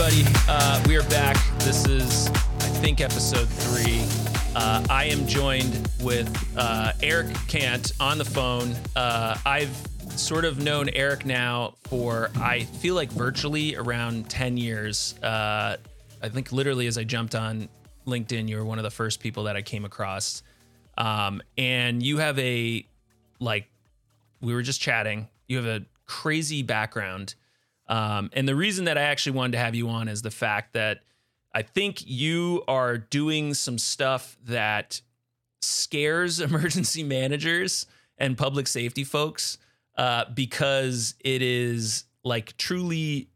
everybody. Uh, we are back. This is, I think, episode three. Uh, I am joined with uh, Eric Kant on the phone. Uh, I've sort of known Eric now for, I feel like, virtually around 10 years. Uh, I think literally as I jumped on LinkedIn, you were one of the first people that I came across. Um, and you have a, like, we were just chatting, you have a crazy background. Um, and the reason that I actually wanted to have you on is the fact that I think you are doing some stuff that scares emergency managers and public safety folks uh, because it is like truly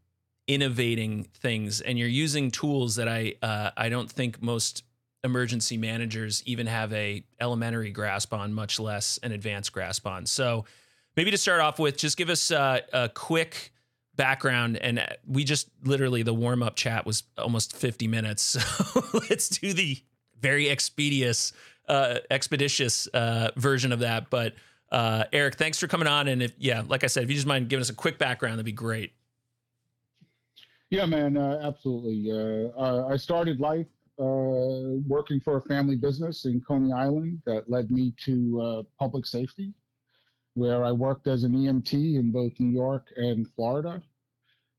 innovating things, and you're using tools that I uh, I don't think most emergency managers even have a elementary grasp on, much less an advanced grasp on. So maybe to start off with, just give us uh, a quick background and uh, we just literally the warm-up chat was almost 50 minutes. So let's do the very expeditious uh expeditious uh version of that. But uh eric thanks for coming on. And if yeah like i said if you just mind giving us a quick background that'd be great. Yeah man uh, absolutely. Uh, i started life uh, working for a family business in coney island that led me to uh, public safety where I worked as an EMT in both New York and Florida.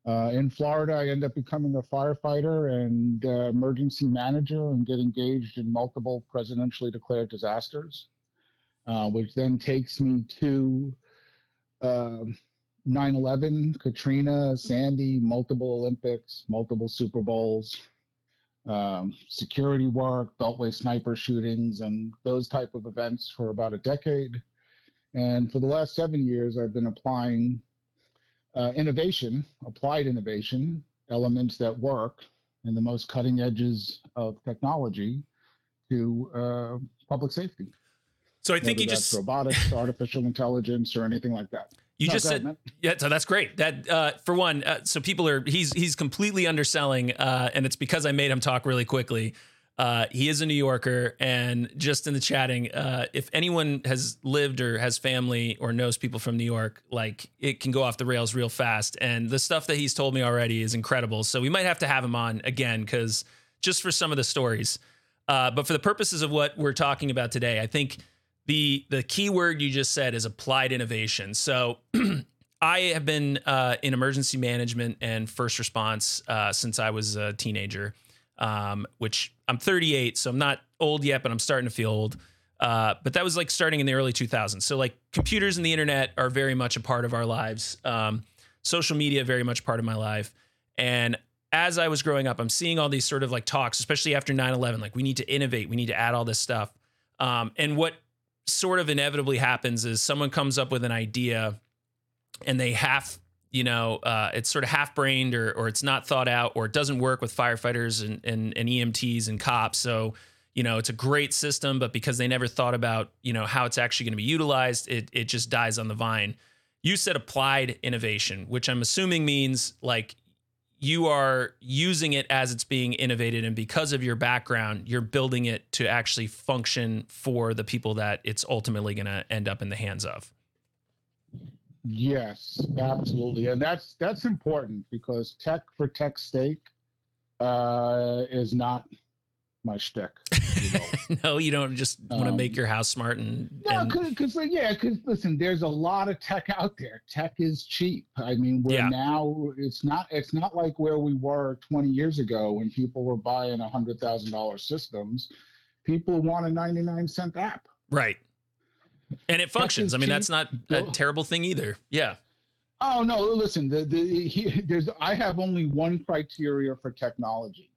Uh, in Florida, I ended up becoming a firefighter and uh, emergency manager and get engaged in multiple presidentially declared disasters, uh, which then takes me to 9 11, Katrina, Sandy, multiple Olympics, multiple Super Bowls. Um, security work, Beltway sniper shootings, and those type of events for about a decade. And for the last seven years, I've been applying uh, innovation, applied innovation, elements that work, and the most cutting edges of technology to uh, public safety. So I think you just robotics, artificial intelligence, or anything like that. You No, just go ahead, said, yeah. So that's great. That uh, for one, uh, so people are he's he's completely underselling, uh, and it's because I made him talk really quickly. Uh, he is a New Yorker, and just in the chatting, uh, if anyone has lived or has family or knows people from New York, like it can go off the rails real fast. And the stuff that he's told me already is incredible. So we might have to have him on again because just for some of the stories. Uh, but for the purposes of what we're talking about today, I think the the key word you just said is applied innovation. So I have been uh, in emergency management and first response uh, since I was a teenager, um, which I'm 38, so I'm not old yet, but I'm starting to feel old. Uh, but that was like starting in the early 2000s. So like computers and the internet are very much a part of our lives. Um, social media very much part of my life. And as I was growing up, I'm seeing all these sort of like talks, especially after 9/11. Like we need to innovate, we need to add all this stuff. Um, and what sort of inevitably happens is someone comes up with an idea and they half you know uh, it's sort of half brained or, or it's not thought out or it doesn't work with firefighters and, and, and emts and cops. So you know it's a great system but because they never thought about you know how it's actually going to be utilized it, it just dies on the vine. You said applied innovation which i'm assuming means like you are using it as it's being innovated and because of your background you're building it to actually function for the people that it's ultimately going to end up in the hands of Yes, absolutely, and that's that's important because tech for tech's sake uh, is not my shtick. you know. no you don't just want to Um, make your house smart and, No, and because yeah, because listen, there's a lot of tech out there. Tech is cheap. I mean, we're Yeah. now it's not it's not like where we were 20 years ago when people were buying a hundred thousand dollar systems. People want a 99 cent app. right and it functions i mean that's not a oh. terrible thing either yeah Oh no, listen, the, the he, there's I have only one criteria for technology.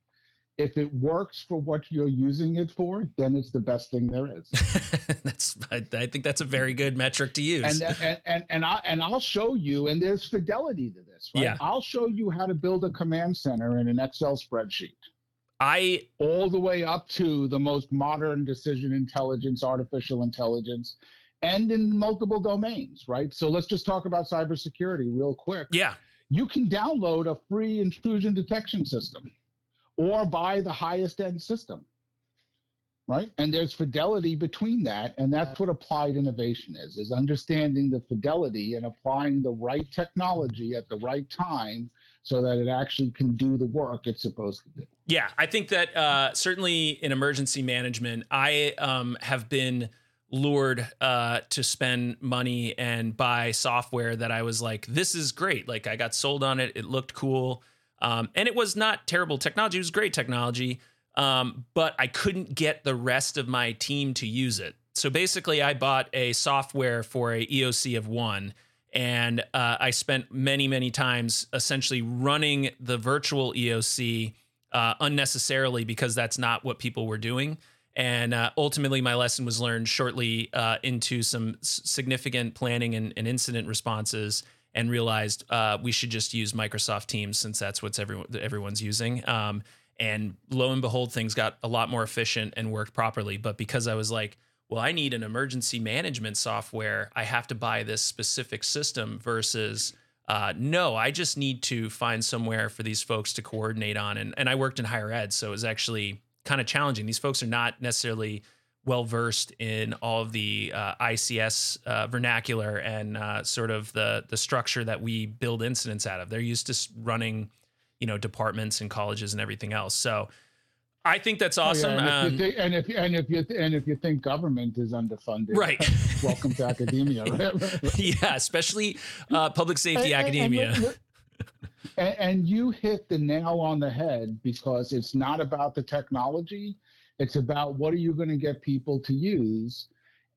If it works for what you're using it for, then it's the best thing there is. that's I, I think that's a very good metric to use and and and and I and I'll show you. And there's fidelity to this. Right? Yeah. I'll show you how to build a command center in an Excel spreadsheet, i all the way up to the most modern decision intelligence, artificial intelligence, and in multiple domains. Right. So let's just talk about cybersecurity real quick. yeah You can download a free intrusion detection system, or buy the highest end system. right? And there's fidelity between that, and that's what applied innovation is: is understanding the fidelity and applying the right technology at the right time, so that it actually can do the work it's supposed to do. Yeah, I think that uh, certainly in emergency management, I um, have been lured uh, to spend money and buy software that I was like, this is great. Like I got sold on it. It looked cool. Um, and it was not terrible technology. It was great technology. Um, but I couldn't get the rest of my team to use it. So basically, I bought a software for a EOC of one, and uh, I spent many, many times essentially running the virtual EOC uh, unnecessarily because that's not what people were doing. And uh, ultimately, my lesson was learned shortly uh, into some significant planning and, and, incident responses, and realized uh, we should just use Microsoft Teams since that's what's everyone everyone's using. Um, and lo and behold, things got a lot more efficient and worked properly. But because I was like, well, I need an emergency management software, I have to buy this specific system versus. Uh, no, I just need to find somewhere for these folks to coordinate on. And, and I worked in higher ed, so it was actually kind of challenging. These folks are not necessarily well versed in all of the uh, ICS uh, vernacular and uh, sort of the the structure that we build incidents out of. They're used to running, you know, departments and colleges and everything else. So I think that's awesome. Oh, yeah. and, um, if and, if and if you and if you think government is underfunded, right? welcome to academia. yeah, especially uh, public safety and, academia. And, and, and you hit the nail on the head because it's not about the technology, it's about what are you going to get people to use.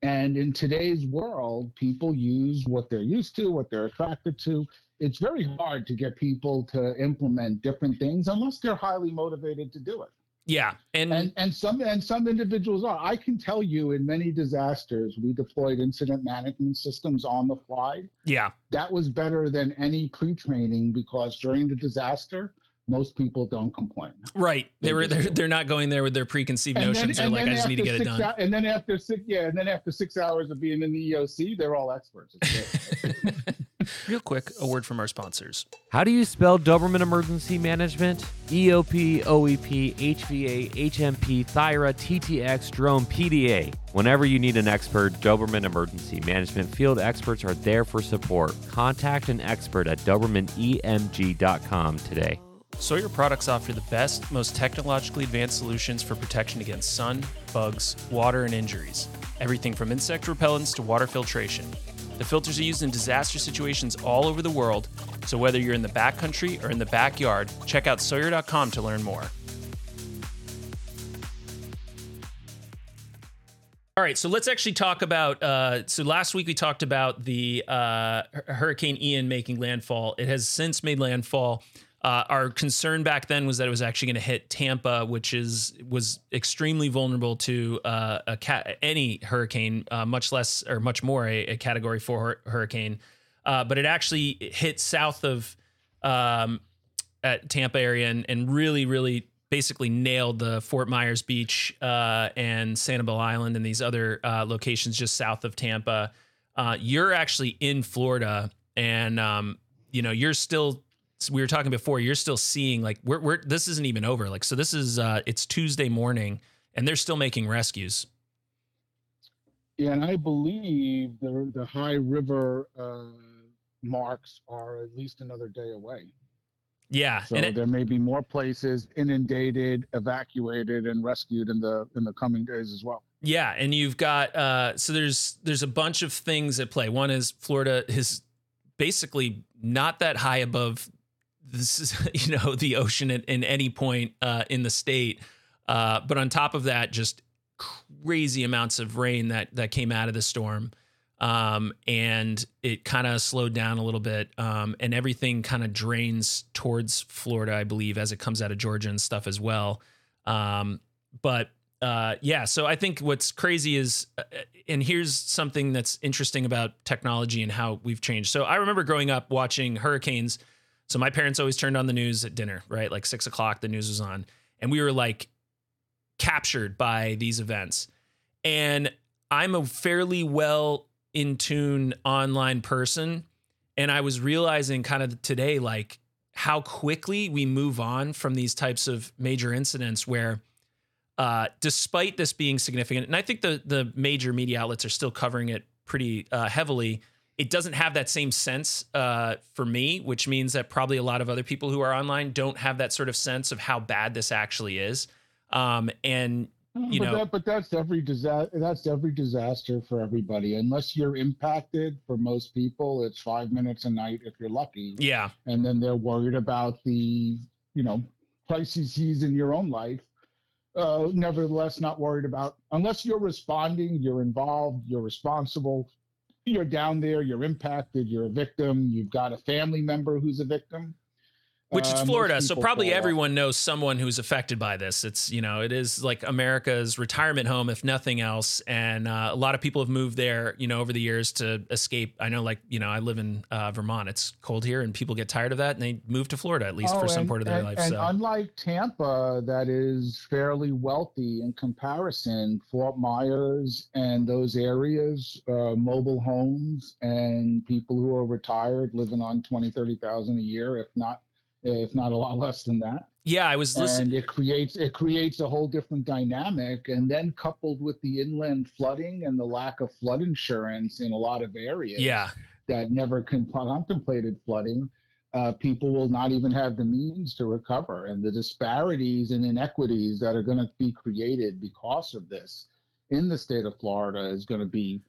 And in today's world, people use what they're used to, what they're attracted to. It's very hard to get people to implement different things unless they're highly motivated to do it. Yeah, and, and and some and some individuals are. I can tell you, in many disasters, we deployed incident management systems on the fly. Yeah, that was better than any pre-training because during the disaster, most people don't complain. Right, they, they were they're, they're not going there with their preconceived and notions. Then, they're like, I just need to get it done. and then after six, yeah, and then after six hours of being in the EOC, they're all experts. Real quick, a word from our sponsors. How do you spell Doberman Emergency Management? EOP, OEP, HVA, HMP, THIRA, TTX, Drone, PDA. Whenever you need an expert, Doberman Emergency Management field experts are there for support. Contact an expert at DobermanEMG.com today. Sawyer products offer the best, most technologically advanced solutions for protection against sun, bugs, water, and injuries. Everything from insect repellents to water filtration. The filters are used in disaster situations all over the world, so whether you're in the backcountry or in the backyard, check out Sawyer.com to learn more. All right, so let's actually talk about. Uh, so last week we talked about the uh, Hurricane Ian making landfall. It has since made landfall. Uh, our concern back then was that it was actually going to hit Tampa, which is was extremely vulnerable to uh, a cat, any hurricane, uh, much less or much more a, a Category Four hurricane. Uh, but it actually hit south of um, at Tampa area and, and really, really basically nailed the Fort Myers Beach uh, and Sanibel Island and these other uh, locations just south of Tampa. you're actually in Florida, and um, you know you're still we were talking before, you're still seeing like we're, we're this isn't even over. Like so, this is uh, it's Tuesday morning, and they're still making rescues. Yeah, and I believe the the high river uh, marks are at least another day away. Yeah, so it, there may be more places inundated, evacuated, and rescued in the in the coming days as well. Yeah, and you've got uh, so there's there's a bunch of things at play. One is Florida is basically not that high above this is you know the ocean at, in any point uh, in the state. Uh, but on top of that, just crazy amounts of rain that that came out of the storm, um, and it kind of slowed down a little bit, um, and everything kind of drains towards Florida, I believe, as it comes out of Georgia and stuff as well. Um, but uh, yeah, so I think what's crazy is, uh, and here's something that's interesting about technology and how we've changed. So I remember growing up watching hurricanes so my parents always turned on the news at dinner, right? Like six o'clock, the news was on. And we were like captured by these events. And I'm a fairly well in tune online person. And I was realizing kind of today, like how quickly we move on from these types of major incidents where uh, despite this being significant, and I think the the major media outlets are still covering it pretty uh, heavily it doesn't have that same sense uh, for me, which means that probably a lot of other people who are online don't have that sort of sense of how bad this actually is. Um, and you but know, that, but that's every disaster. That's every disaster for everybody. Unless you're impacted, for most people, it's five minutes a night if you're lucky. yeah, and then they're worried about the you know crises in your own life uh, nevertheless not worried about unless you're responding you're involved you're responsible you're down there you're impacted you're a victim you've got a family member who's a victim which Uh, is most Florida. So probably everyone knows someone who's affected by this. It's, you know, it is like America's retirement home, if nothing else. And uh, a lot of people have moved there, you know, over the years to escape. I know, like, you know, I live in uh, Vermont. It's cold here and people get tired of that and they move to Florida, at least Oh, for some part of their and- life. And so, unlike Tampa, that is fairly wealthy in comparison, Fort Myers and those areas, uh, mobile homes and people who are retired living on 20, 30,000 a year, if not, if not a lot less than that. yeah, I was listening. And it creates, it creates a whole different dynamic. And then coupled with the inland flooding and the lack of flood insurance in a lot of areas Yeah. that never con- contemplated flooding, uh, people will not even have the means to recover. And the disparities and inequities that are going to be created because of this in the state of Florida is going to be,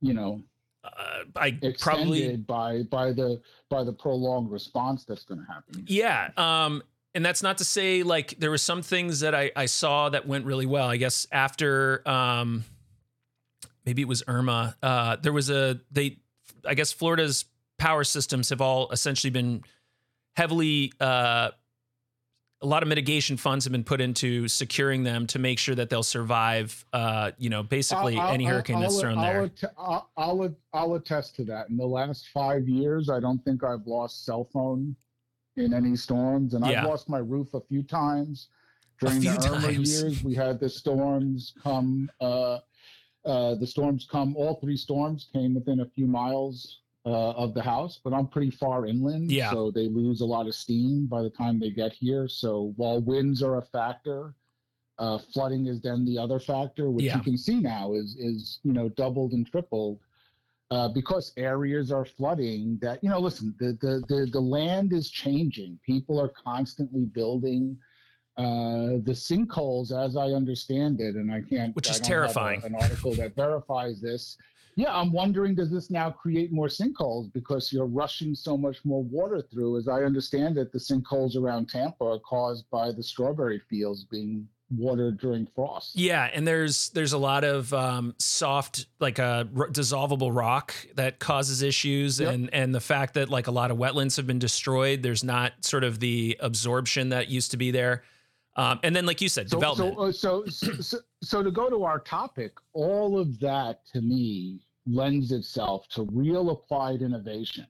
you know, Uh, I extended probably by by the by the prolonged response that's going to happen. Yeah. Um, and that's not to say like there were some things that I, I saw that went really well. I guess after um, maybe it was Irma, uh, there was a they I guess Florida's power systems have all essentially been heavily uh, a lot of mitigation funds have been put into securing them to make sure that they'll survive uh, you know, basically I'll- any I'll- hurricane that's I'll- thrown I'll there. att- I'll, I'll, I'll attest to that. In the last five years, I don't think I've lost cell phone in any storms, and Yeah. I've lost my roof a few times. During few the Irma times. years, we had the storms come. Uh, uh, the storms come. All three storms came within a few miles uh, of the house, but I'm pretty far inland, Yeah. so they lose a lot of steam by the time they get here. So while winds are a factor, uh, flooding is then the other factor, which Yeah. you can see now is is you know doubled and tripled uh, because areas are flooding. That you know, listen, the the the, the land is changing. People are constantly building. Uh, the sinkholes, as I understand it, and I can't, Which I is have a- terrifying. an article that verifies this. Yeah, I'm wondering, does this now create more sinkholes because you're rushing so much more water through? As I understand it, the sinkholes around Tampa are caused by the strawberry fields being watered during frost. Yeah, and there's there's a lot of um, soft, like a r- dissolvable rock that causes issues, Yep. and and the fact that like a lot of wetlands have been destroyed. There's not sort of the absorption that used to be there, um, and then like you said, So, development. so, uh, so, so, so, so to go to our topic, all of that to me lends itself to real applied innovation.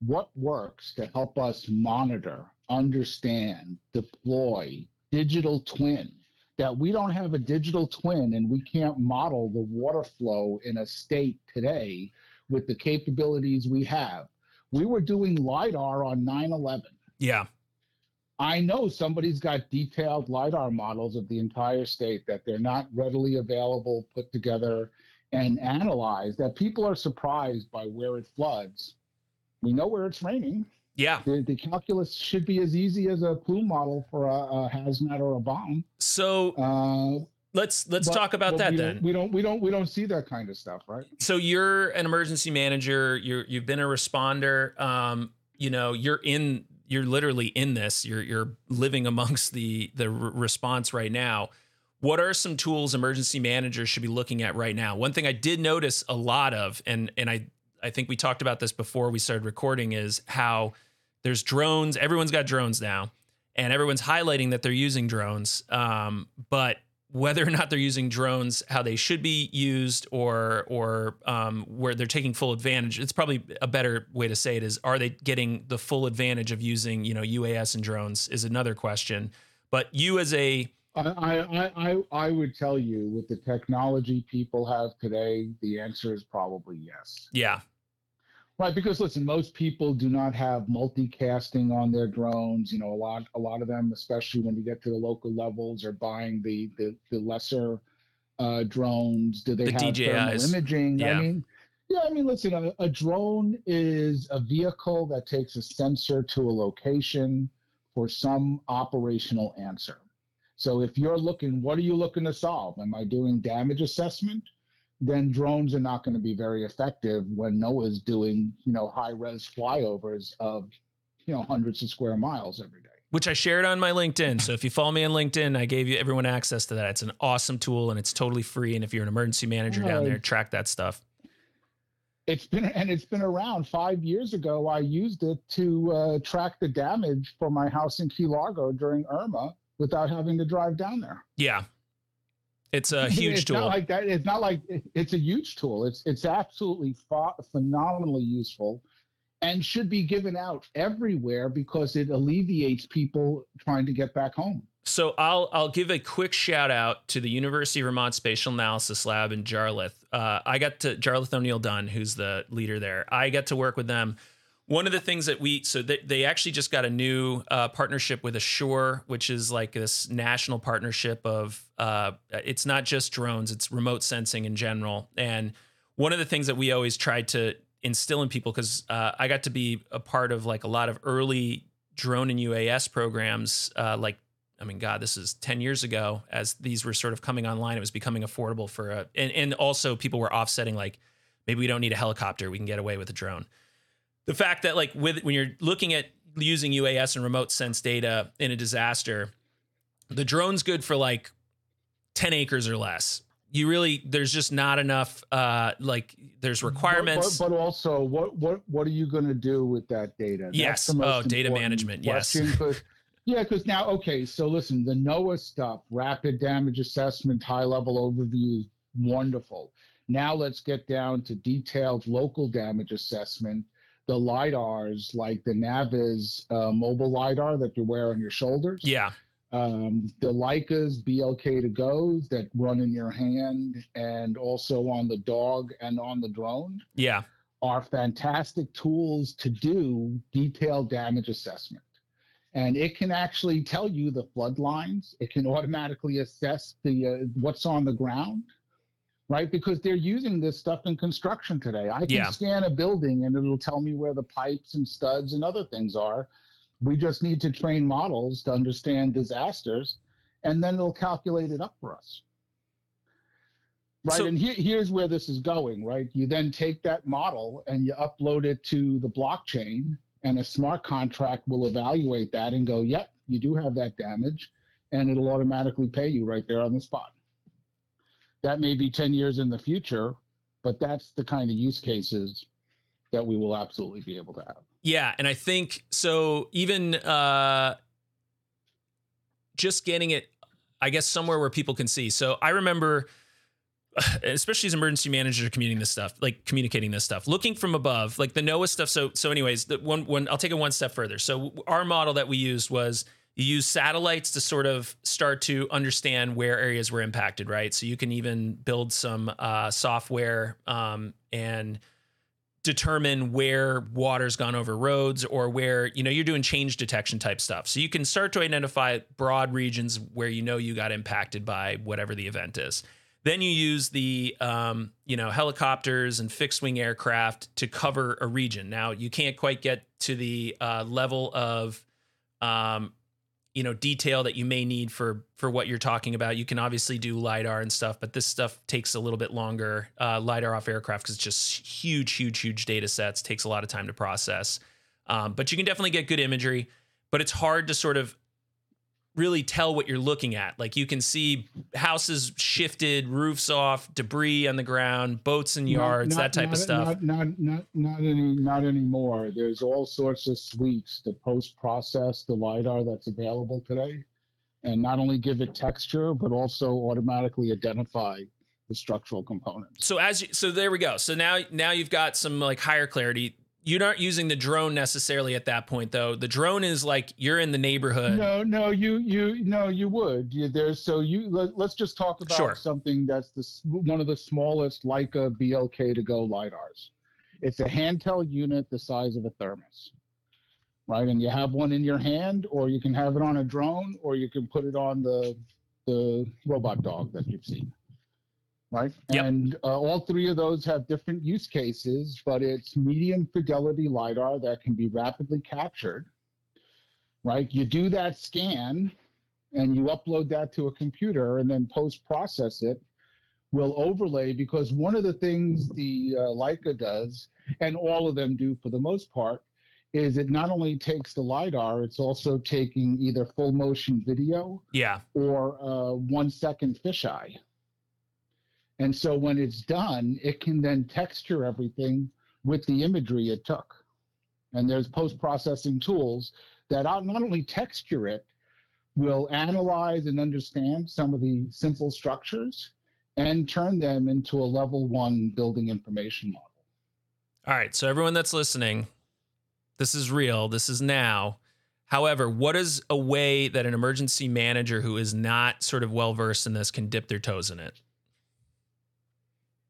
What works to help us monitor, understand, deploy digital twin? That we don't have a digital twin and we can't model the water flow in a state today with the capabilities we have. We were doing LIDAR on 9 11. yeah, I know somebody's got detailed LIDAR models of the entire state that they're not readily available, put together, and analyzed, that people are surprised by where it floods. We know where it's raining. yeah. The, the calculus should be as easy as a plume model for a, a hazmat or a bomb. So Uh, let's let's but- talk about that we then. Don't, we don't we don't we don't see that kind of stuff, right? so you're an emergency manager. You're you've been a responder. Um, you know, you're in. You're literally in this. You're you're living amongst the the response right now. What are some tools emergency managers should be looking at right now? One thing I did notice a lot of, and and I I think we talked about this before we started recording, is how there's drones. Everyone's got drones now, and everyone's highlighting that they're using drones. Um, but whether or not they're using drones how they should be used or or um, where they're taking full advantage it's probably a better way to say it is are they getting the full advantage of using you know UAS and drones is another question but you as a I, I, I, would tell you with the technology people have today, the answer is probably yes. yeah Right, because listen, most people do not have multicasting on their drones. You know, a lot, a lot of them, especially when you get to the local levels, are buying the the, the lesser uh, drones. Do they The have thermal imaging? Yeah. I mean, Yeah, I mean, listen, a, a, drone is a vehicle that takes a sensor to a location for some operational answer. So if you're looking, what are you looking to solve? Am I doing damage assessment? Then drones are not going to be very effective when NOAA's doing, you know, high res flyovers of, you know, hundreds of square miles every day. Which I shared on my LinkedIn. So if you follow me on LinkedIn, I gave you everyone access to that. It's an awesome tool and it's totally free. And if you're an emergency manager down there, track that stuff it's been and it's been around five years ago i used it to uh, track the damage for my house in key largo during irma without having to drive down there yeah it's a huge it's tool not like that it's not like it's a huge tool it's it's absolutely phenomenally useful and should be given out everywhere because it alleviates people trying to get back home so I'll I'll give a quick shout out to the University of Vermont Spatial Analysis Lab in Jarlath. Uh, I got to Jarlath O'Neil-Dunne, who's the leader there. I got to work with them. One of the things that we so they, they actually just got a new uh, partnership with Ashore, which is like this national partnership of uh, it's not just drones, it's remote sensing in general. And one of the things that we always tried to instill in people because uh, I got to be a part of like a lot of early drone and UAS programs, uh, like I mean, God, this is 10 years ago as these were sort of coming online. It was becoming affordable for a, and, and also people were offsetting like, maybe we don't need a helicopter. We can get away with a drone. The fact that like with, when you're looking at using UAS and remote sense data in a disaster, the drone's good for like 10 acres or less. You really, there's just not enough, uh, like there's requirements. But, but, but also what, what, what are you going to do with that data? yes. oh, data management. Yes. Yeah, because now, okay, so listen, the NOAA stuff, rapid damage assessment, high level overview, wonderful. Now let's get down to detailed local damage assessment. The LIDARs, like the NavVis uh, mobile LIDAR that you wear on your shoulders. Yeah. Um, the Leicas BLK2GOs that run in your hand and also on the dog and on the drone. Yeah. Are fantastic tools to do detailed damage assessment and it can actually tell you the flood lines. It can automatically assess the uh, what's on the ground, right? Because they're using this stuff in construction today. I can yeah. scan a building and it'll tell me where the pipes and studs and other things are. We just need to train models to understand disasters, and then it'll calculate it up for us. Right, so, and here, here's where this is going. Right, you then take that model and you upload it to the blockchain and a smart contract will evaluate that and go, yep, you do have that damage, and it'll automatically pay you right there on the spot. That may be 10 years in the future, but that's the kind of use cases that we will absolutely be able to have. Yeah, and I think so even uh just getting it I guess somewhere where people can see. So I remember especially as emergency managers communicating this stuff, like communicating this stuff, looking from above, like the NOAA stuff. So, so anyways, the one, one, I'll take it one step further. So our model that we used was you use satellites to sort of start to understand where areas were impacted, right? So you can even build some uh, software um, and determine where water's gone over roads or where you know you're doing change detection type stuff so you can start to identify broad regions where you know you got impacted by whatever the event is then you use the um, you know helicopters and fixed wing aircraft to cover a region. Now you can't quite get to the uh, level of um, you know detail that you may need for for what you're talking about. You can obviously do lidar and stuff, but this stuff takes a little bit longer. Uh, lidar off aircraft because it's just huge, huge, huge data sets. Takes a lot of time to process. Um, but you can definitely get good imagery. But it's hard to sort of really tell what you're looking at. Like you can see houses shifted, roofs off, debris on the ground, boats and yards, not, that type not, of stuff. Not, not not not any not anymore. There's all sorts of suites to post process the lidar that's available today, and not only give it texture but also automatically identify the structural components. So as you, so there we go. So now now you've got some like higher clarity you're not using the drone necessarily at that point though. The drone is like you're in the neighborhood. No no you you no you would. You, there's so you let, us just talk about sure. something that's the one of the smallest leica BLK2GO lidars. It's a handheld unit the size of a thermos right? And you have one in your hand or you can have it on a drone or you can put it on the the robot dog that you've seen right? Yep. And uh, all three of those have different use cases, but it's medium fidelity LiDAR that can be rapidly captured, right? You do that scan and you upload that to a computer and then post process it will overlay because one of the things the uh, Leica does, and all of them do for the most part, is it not only takes the LiDAR, it's also taking either full motion video Yeah. or uh, one second fisheye. And so when it's done, it can then texture everything with the imagery it took. And there's post processing tools that not only texture it, will analyze and understand some of the simple structures and turn them into a level one building information model. All right. So everyone that's listening, this is real. This is now. However, what is a way that an emergency manager who is not sort of well versed in this can dip their toes in it?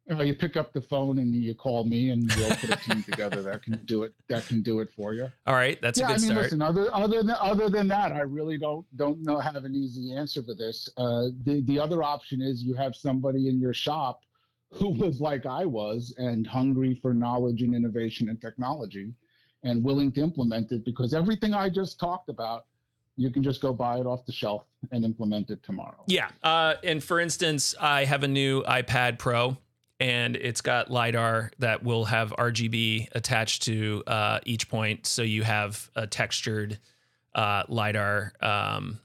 You, pick up the phone and you call me, and we'll put a team together that can do it. That can do it for you. All right, that's yeah, a good I mean, start. listen. Other other than other than that, I really don't don't know have an easy answer for this. Uh, the the other option is you have somebody in your shop who was like I was and hungry for knowledge and innovation and technology, and willing to implement it because everything I just talked about, you can just go buy it off the shelf and implement it tomorrow. Yeah. Uh, and for instance, I have a new iPad Pro and it's got LiDAR that will have RGB attached to uh, each point. So you have a textured uh, LiDAR, um,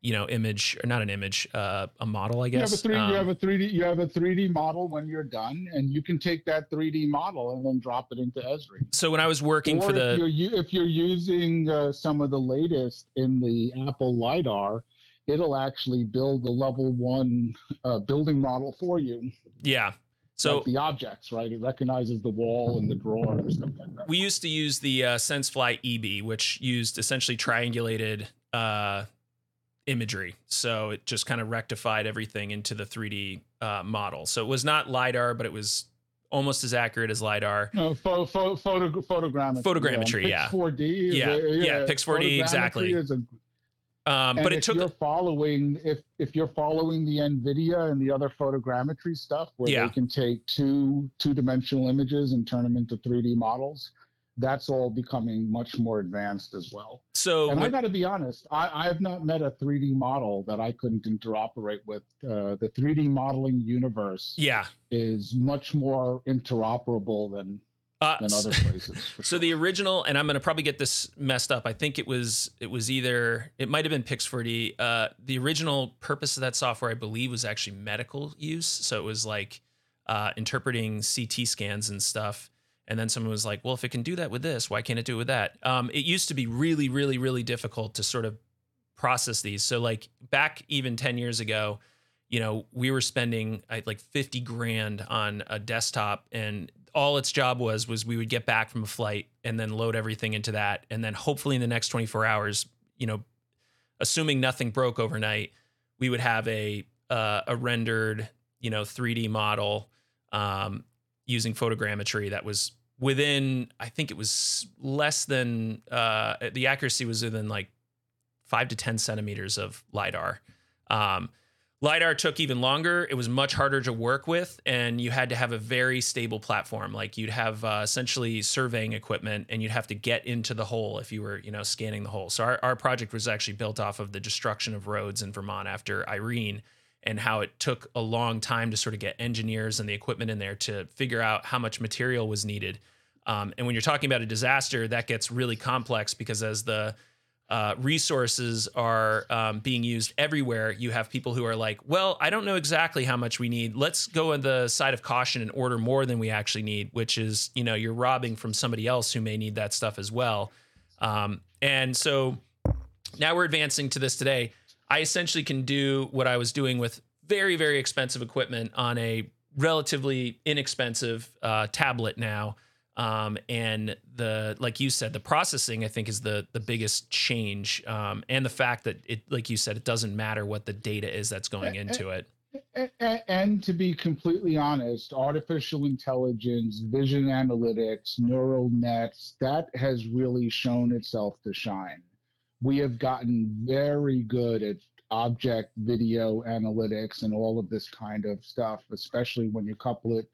you know, image or not an image, uh, a model, I You have a guess. three. Um, you have a three D. You have a three D model when you're done, and you can take that three D model and then drop it into Esri. so when I was working or for if the, you're, if you're using uh, some of the latest in the Apple LiDAR, it'll actually build the level one uh, building model for you. yeah. So like the objects, right? It recognizes the wall and the drawer and stuff like that. we used to use the uh, SenseFly eBee, which used essentially triangulated uh, imagery. So it just kind of rectified everything into the 3D uh, model. So it was not LiDAR, but it was almost as accurate as LiDAR. No, photo, photo, photogrammetry. Photogrammetry, yeah. Pix 4D. is Yeah, a- yeah, Pix 4D, exactly. is a Um, but it if took, you're following if if you're following the nvidia and the other photogrammetry stuff where Yeah. they can take two two dimensional images and turn them into 3d models that's all becoming much more advanced as well so and i got to be honest I, I have not met a 3d model that i couldn't interoperate with uh, the 3d modeling universe yeah. is much more interoperable than Uh, than other places So sure. the original, and I'm going to probably get this messed up. I think it was it was either it might have been Pix4D. Uh, the original purpose of that software, I believe, was actually medical use. So it was like uh, interpreting CT scans and stuff. And then someone was like, "Well, if it can do that with this, why can't it do it with that?" Um, it used to be really, really, really difficult to sort of process these. So like back even ten years ago, you know, we were spending like 50 grand on a desktop and all its job was was we would get back from a flight and then load everything into that and then hopefully in the next 24 hours, you know, assuming nothing broke overnight, we would have a uh, a rendered, you know, 3D model um, using photogrammetry that was within I think it was less than uh, the accuracy was within like 5 to 10 centimeters of lidar. Um, LiDAR took even longer. It was much harder to work with, and you had to have a very stable platform. Like you'd have uh, essentially surveying equipment, and you'd have to get into the hole if you were, you know, scanning the hole. So our, our project was actually built off of the destruction of roads in Vermont after Irene, and how it took a long time to sort of get engineers and the equipment in there to figure out how much material was needed. Um, and when you're talking about a disaster, that gets really complex because as the uh, resources are um, being used everywhere, you have people who are like, well, I don't know exactly how much we need. Let's go on the side of caution and order more than we actually need, which is, you know, you're robbing from somebody else who may need that stuff as well. Um, and so now we're advancing to this today. I essentially can do what I was doing with very, very expensive equipment on a relatively inexpensive uh, tablet now um, and the like you said the processing i think is the the biggest change um, and the fact that it like you said it doesn't matter what the data is that's going eh, eh, into it and, and to be completely honest, artificial intelligence, vision analytics, neural nets, that has really shown itself to shine. We have gotten very good at object video analytics and all of this kind of stuff, especially when you couple it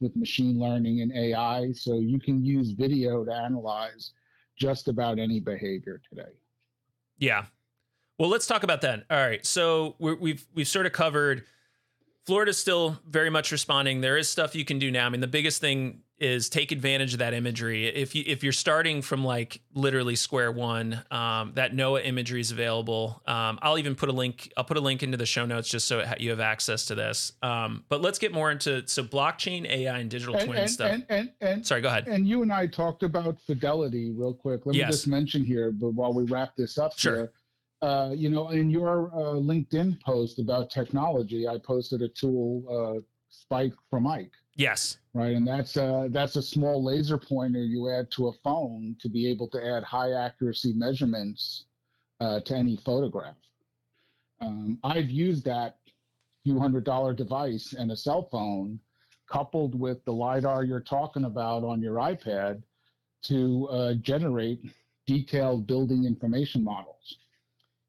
with machine learning and AI. So you can use video to analyze just about any behavior today. Yeah. Well, let's talk about that. All right. So we have we've, we've sort of covered. Florida's still very much responding. There is stuff you can do now. I mean, the biggest thing is take advantage of that imagery. If you if you're starting from like literally square one, um, that NOAA imagery is available. Um, I'll even put a link. I'll put a link into the show notes just so you have access to this. Um, but let's get more into so blockchain, AI, and digital and, twin and, stuff. And, and, and sorry, go ahead. And you and I talked about fidelity real quick. Let yes. me just mention here, but while we wrap this up sure. here. Uh, you know, in your uh, LinkedIn post about technology, I posted a tool, uh, Spike from Ike. Yes. Right, and that's uh, that's a small laser pointer you add to a phone to be able to add high accuracy measurements uh, to any photograph. Um, I've used that few hundred dollar device and a cell phone, coupled with the lidar you're talking about on your iPad, to uh, generate detailed building information models.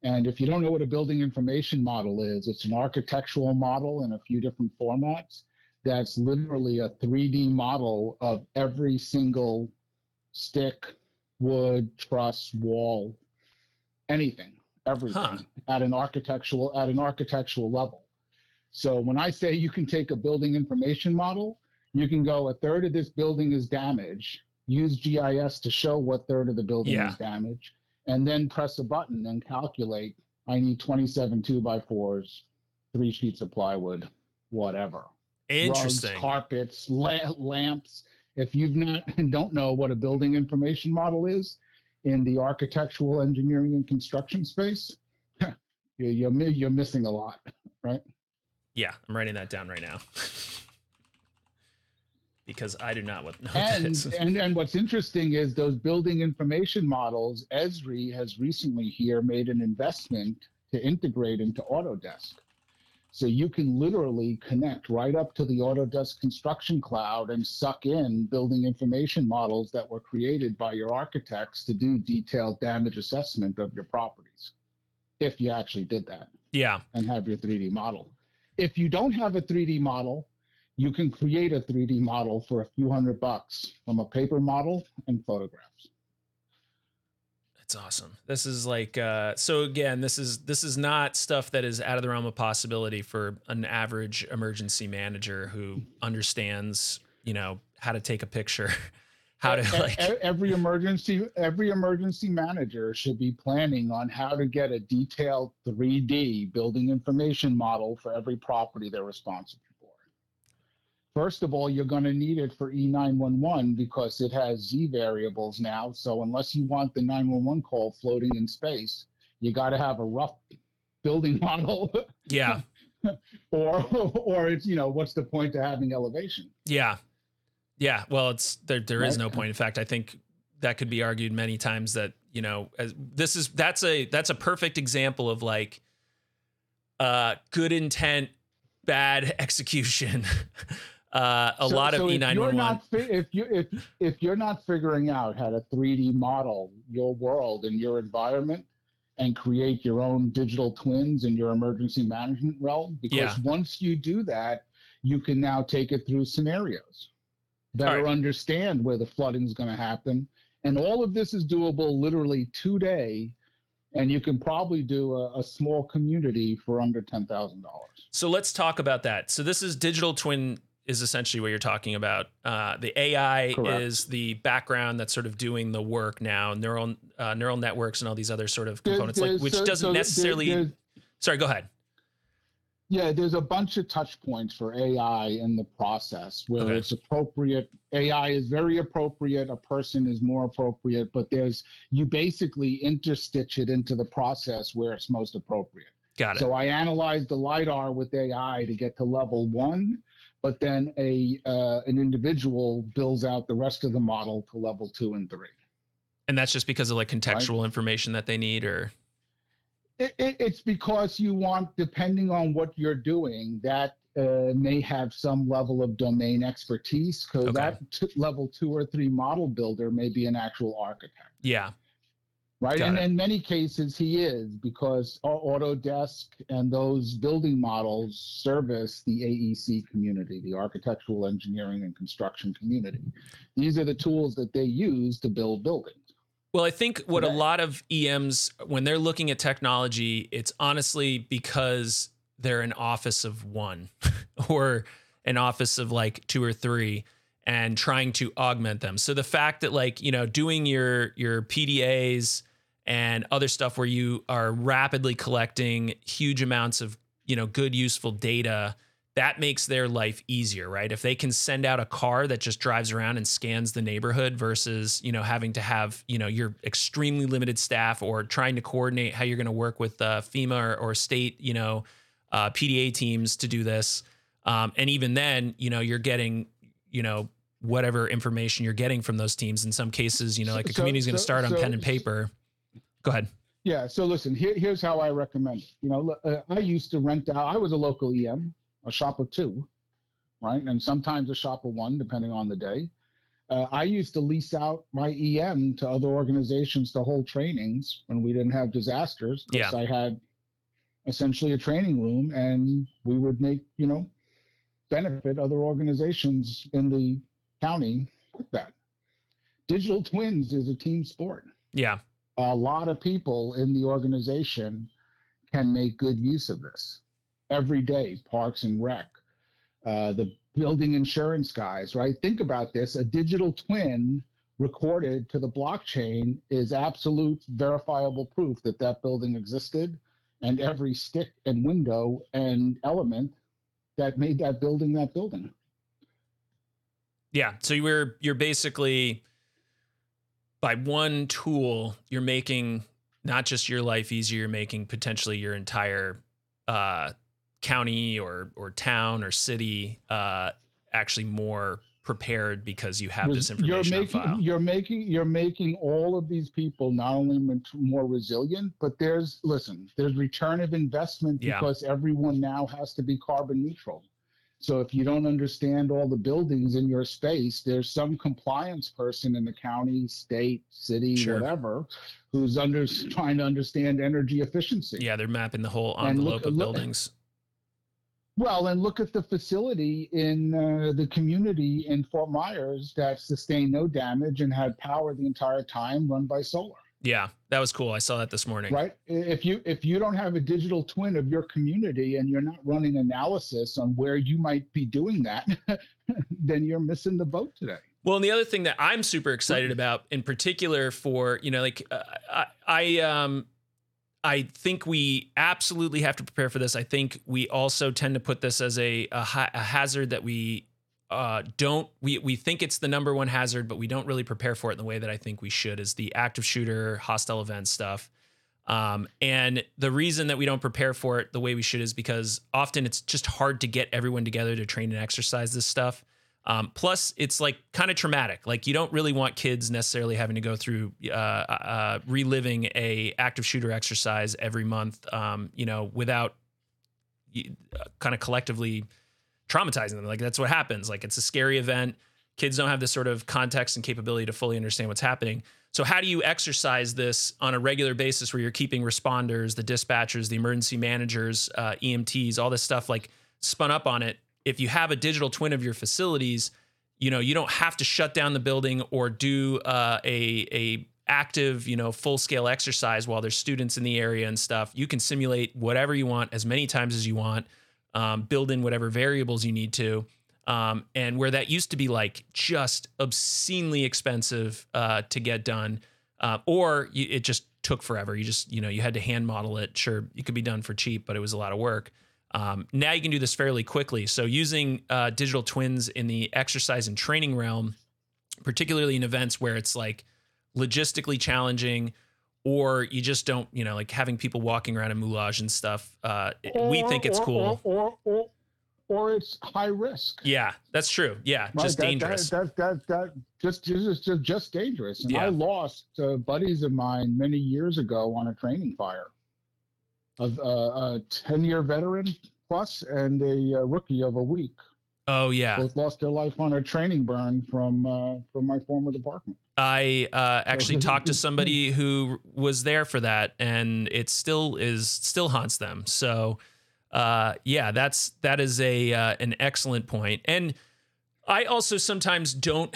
And if you don't know what a building information model is, it's an architectural model in a few different formats that's literally a 3D model of every single stick, wood, truss, wall, anything, everything huh. at an architectural at an architectural level. So when I say you can take a building information model, you can go a third of this building is damaged, use GIS to show what third of the building yeah. is damaged, and then press a button and calculate I need 27 two by fours, three sheets of plywood, whatever. Interesting. Rugs, carpets, la- lamps. If you've not and don't know what a building information model is in the architectural engineering and construction space, you're, you're, you're missing a lot, right? Yeah, I'm writing that down right now. because I do not know and, and and what's interesting is those building information models. Esri has recently here made an investment to integrate into Autodesk. So you can literally connect right up to the Autodesk Construction Cloud and suck in building information models that were created by your architects to do detailed damage assessment of your properties. If you actually did that. Yeah. And have your 3D model. If you don't have a 3D model, you can create a 3D model for a few hundred bucks from a paper model and photographs. That's awesome. This is like uh, so again, this is this is not stuff that is out of the realm of possibility for an average emergency manager who understands, you know, how to take a picture, how to like every emergency every emergency manager should be planning on how to get a detailed 3D building information model for every property they're responsible First of all, you're going to need it for E911 because it has Z variables now. So unless you want the 911 call floating in space, you got to have a rough building model. Yeah. or or it's you know what's the point to having elevation? Yeah. Yeah. Well, it's there. There is no point. In fact, I think that could be argued many times that you know as, this is that's a that's a perfect example of like uh good intent bad execution uh, a so, lot so of E911. If you if if you're not figuring out how to 3D model your world and your environment and create your own digital twins in your emergency management realm, because yeah. once you do that, you can now take it through scenarios, better right. understand where the flooding is going to happen, and all of this is doable literally today and you can probably do a, a small community for under ten thousand dollars. So let's talk about that. So this is digital twin is essentially what you're talking about. Uh, the AI Correct. is the background that's sort of doing the work now. Neural uh, neural networks and all these other sort of components, there's, like which so, doesn't so necessarily. There, sorry, go ahead. Yeah, there's a bunch of touch points for AI in the process where okay. it's appropriate. AI is very appropriate. A person is more appropriate, but there's you basically interstitch it into the process where it's most appropriate. Got it. So I analyzed the lidar with AI to get to level one but then a uh, an individual builds out the rest of the model to level two and three. And that's just because of like contextual right? information that they need, or it, it, it's because you want, depending on what you're doing, that uh, may have some level of domain expertise because okay. that t- level two or three model builder may be an actual architect. Yeah. Right? Got And it. in many cases, he is because Au- Autodesk and those building models service the AEC community, the architectural engineering and construction community. These are the tools that they use to build buildings. Well, I think what a lot of EMs, when they're looking at technology, it's honestly because they're an office of one or an office of like two or three and trying to augment them. So the fact that like, you know, doing your your PDAs and other stuff where you are rapidly collecting huge amounts of, you know, good useful data, that makes their life easier, right? If they can send out a car that just drives around and scans the neighborhood versus, you know, having to have, you know, your extremely limited staff or trying to coordinate how you're going to work with uh, FEMA or, or state, you know, uh, PDA teams to do this. Um, and even then, you know, you're getting, you know, whatever information you're getting from those teams. In some cases, you know, like a So- community is going to so- start on so- pen and paper. Go ahead. Yeah. So listen, here, here's how I recommend it. You know, uh, I used to rent out. I was a local EM, a shop of two, right, and sometimes a shop of one, depending on the day. Uh, I used to lease out my EM to other organizations to hold trainings when we didn't have disasters. Yeah. I had essentially a training room, and we would make you know benefit other organizations in the county with that. Digital twins is a team sport Yeah. A lot of people in the organization can make good use of this. Every day parks and rec uh, the building insurance guys right? Think about this. A digital twin recorded to the blockchain is absolute verifiable proof that that building existed and every stick and window and element that made that building that building. Yeah. So you're you're basically by one tool, you're making not just your life easier, you're making potentially your entire uh, county or or town or city uh, actually more prepared because you have this information you're on making file. you're making you're making all of these people not only more resilient but there's listen there's return of investment Yeah. because everyone now has to be carbon neutral so if you don't understand all the buildings in your space there's some compliance person in the county state city Sure. whatever who's under trying to understand energy efficiency Yeah, they're mapping the whole envelope of buildings. Well, and look at the facility in uh, the community in Fort Myers that sustained no damage and had power the entire time, run by solar. Yeah, that was cool. I saw that this morning. Right? If you if you don't have a digital twin of your community and you're not running analysis on where you might be doing that, then you're missing the boat today. Well, and the other thing that I'm super excited about, in particular, for you know, like uh, I, I, um, I think we absolutely have to prepare for this. I think we also tend to put this as a a, ha- a hazard that we uh, don't. We we think it's the number one hazard, but we don't really prepare for it in the way that I think we should. Is the active shooter, hostile event stuff. Um, and the reason that we don't prepare for it the way we should is because often it's just hard to get everyone together to train and exercise this stuff. Um, plus, it's like kind of traumatic. Like you don't really want kids necessarily having to go through uh, uh, reliving a active shooter exercise every month. Um, you know, without uh, kind of collectively traumatizing them. Like that's what happens. Like it's a scary event. Kids don't have this sort of context and capability to fully understand what's happening. So how do you exercise this on a regular basis where you're keeping responders, the dispatchers, the emergency managers, uh, EMTs, all this stuff like spun up on it? If you have a digital twin of your facilities, you know you don't have to shut down the building or do uh, a a active, you know, full scale exercise while there's students in the area and stuff. You can simulate whatever you want as many times as you want, um, build in whatever variables you need to. Um, and where that used to be like just obscenely expensive uh, to get done, uh, or you, it just took forever. You just, you know, you had to hand model it. Sure, it could be done for cheap, but it was a lot of work. Um, now you can do this fairly quickly. So using uh, digital twins in the exercise and training realm, particularly in events where it's like logistically challenging, or you just don't, you know, like having people walking around in moulage and stuff. Uh, we think it's or- cool. Or, or, or, or it's high risk. yeah, that's true. Yeah, Right, just that- that- dangerous. That, that, that, just, just, just, just dangerous. And Yeah. I lost uh, buddies of mine many years ago on a training fire. Of uh, a ten-year veteran plus and a uh, rookie of a week. Oh yeah, both lost their life on a training burn from uh, from my former department. I uh, actually talked to somebody who was there for that, and it still is still haunts them. So, uh, yeah, that's that is a uh, an excellent point. And I also sometimes don't,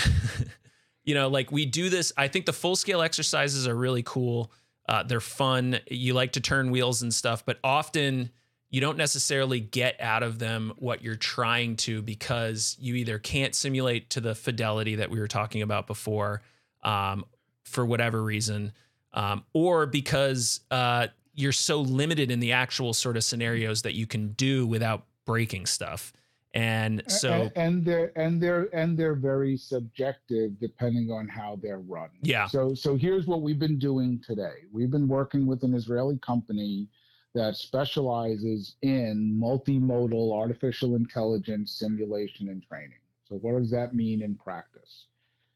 you know, like we do this. I think the full scale exercises are really cool. Uh, they're fun. You like to turn wheels and stuff, but often you don't necessarily get out of them what you're trying to because you either can't simulate to the fidelity that we were talking about before um, for whatever reason, um, or because uh, you're so limited in the actual sort of scenarios that you can do without breaking stuff. And so, and, and they're and they're and they're very subjective depending on how they're run. Yeah. So so here's what we've been doing today. We've been working with an Israeli company that specializes in multimodal artificial intelligence simulation and training. So, what does that mean in practice?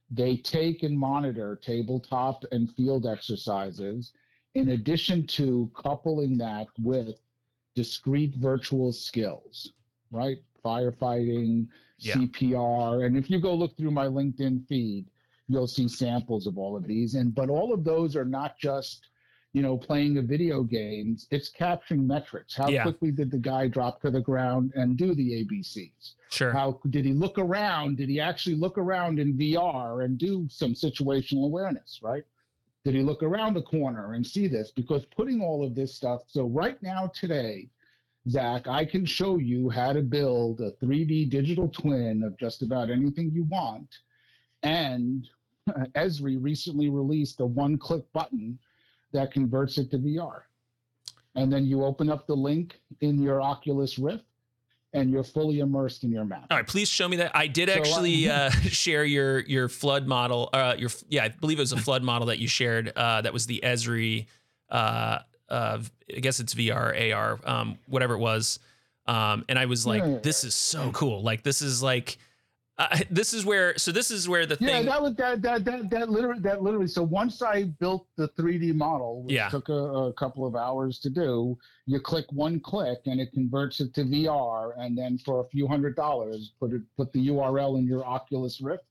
They take and monitor tabletop and field exercises, in addition to coupling that with discrete virtual skills, right? Firefighting, yeah. CPR. And if you go look through my LinkedIn feed, you'll see samples of all of these. And but all of those are not just you know, playing a video games, it's capturing metrics. How yeah. quickly did the guy drop to the ground and do the ABCs? Sure. How did he look around? Did he actually look around in VR and do some situational awareness, right? Did he look around the corner and see this? Because putting all of this stuff, so right now, today, Zach, I can show you how to build a 3D digital twin of just about anything you want. And Esri recently released a one click button that converts it to VR. And then you open up the link in your Oculus Rift and you're fully immersed in your map. All right, please show me that. I did so actually uh, share your your flood model. Uh, your yeah, I believe it was a flood model that you shared. Uh, that was the Esri. Uh, uh, I guess it's VR, AR, um, whatever it was. Um, and I was like, yeah. this is so cool. Like this is like uh, this is where so this is where the yeah, thing that was that that that that literally that literally so once i built the 3d model which yeah. took a, a, couple of hours to do you click one click and it converts it to vr and then for a few hundred dollars put it put the url in your oculus rift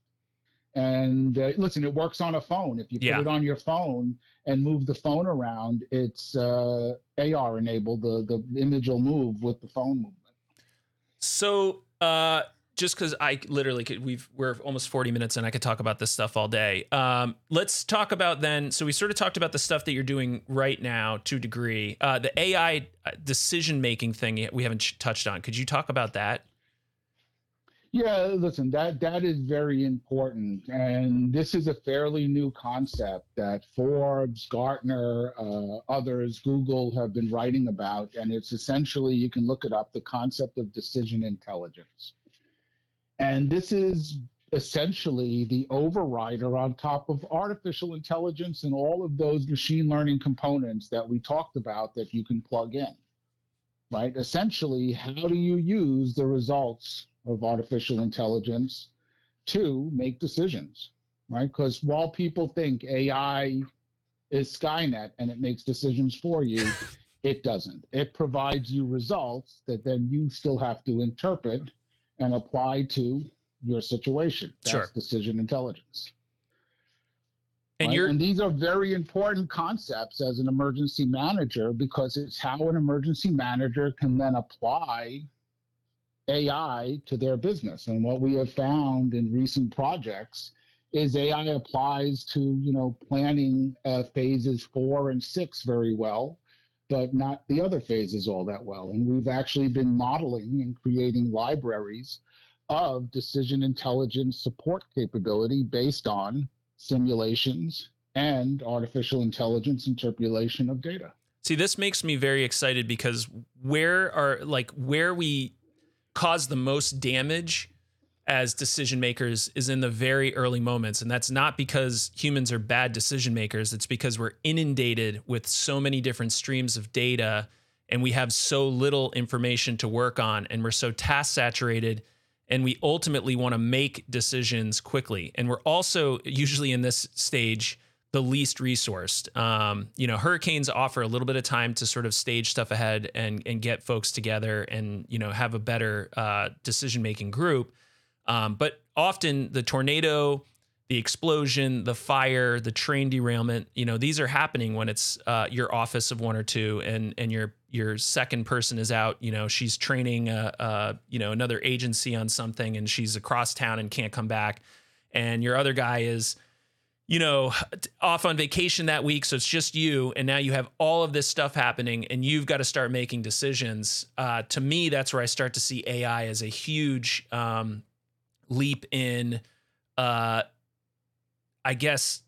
and uh, listen it works on a phone if you put yeah. it on your phone and move the phone around it's uh, ar enabled the the image will move with the phone movement so uh just because I literally could, we've we're almost 40 minutes and I could talk about this stuff all day. Um, let's talk about then. So we sort of talked about the stuff that you're doing right now to degree. Uh, the AI uh, decision making thing we haven't touched on. Could you talk about that? Yeah, listen, that that is very important, and this is a fairly new concept that Forbes, Gartner, uh, others, Google have been writing about, and it's essentially you can look it up. The concept of decision intelligence and this is essentially the overrider on top of artificial intelligence and all of those machine learning components that we talked about that you can plug in. Right? Essentially, how do you use the results of artificial intelligence to make decisions? Right? Because while people think AI is Skynet and it makes decisions for you, it doesn't. It provides you results that then you still have to interpret and apply to your situation. That's sure. decision intelligence. And right? you're and these are very important concepts as an emergency manager because it's how an emergency manager can then apply AI to their business. And what we have found in recent projects is AI applies to you know planning uh, phases four and six very well, but not the other phases all that well. And we've actually been modeling and creating libraries of decision intelligence support capability based on simulations and artificial intelligence interpolation of data. See, this makes me very excited because where are like where we cause the most damage as decision makers is in the very early moments. And that's not because humans are bad decision makers. It's because we're inundated with so many different streams of data and we have so little information to work on and we're so task saturated and we ultimately want to make decisions quickly. And we're also usually in this stage the least resourced. Um, you know, hurricanes offer a little bit of time to sort of stage stuff ahead and and get folks together and you know have a better uh, decision making group. Um, but often the tornado, the explosion, the fire, the train derailment, you know, these are happening when it's uh, your office of one or two, and and your your second person is out. You know, she's training a, a you know another agency on something, and she's across town and can't come back, and your other guy is you know, off on vacation that week. So it's just you. And now you have all of this stuff happening and you've got to start making decisions. Uh, to me, that's where I start to see AI as a huge um, leap in, uh, I guess,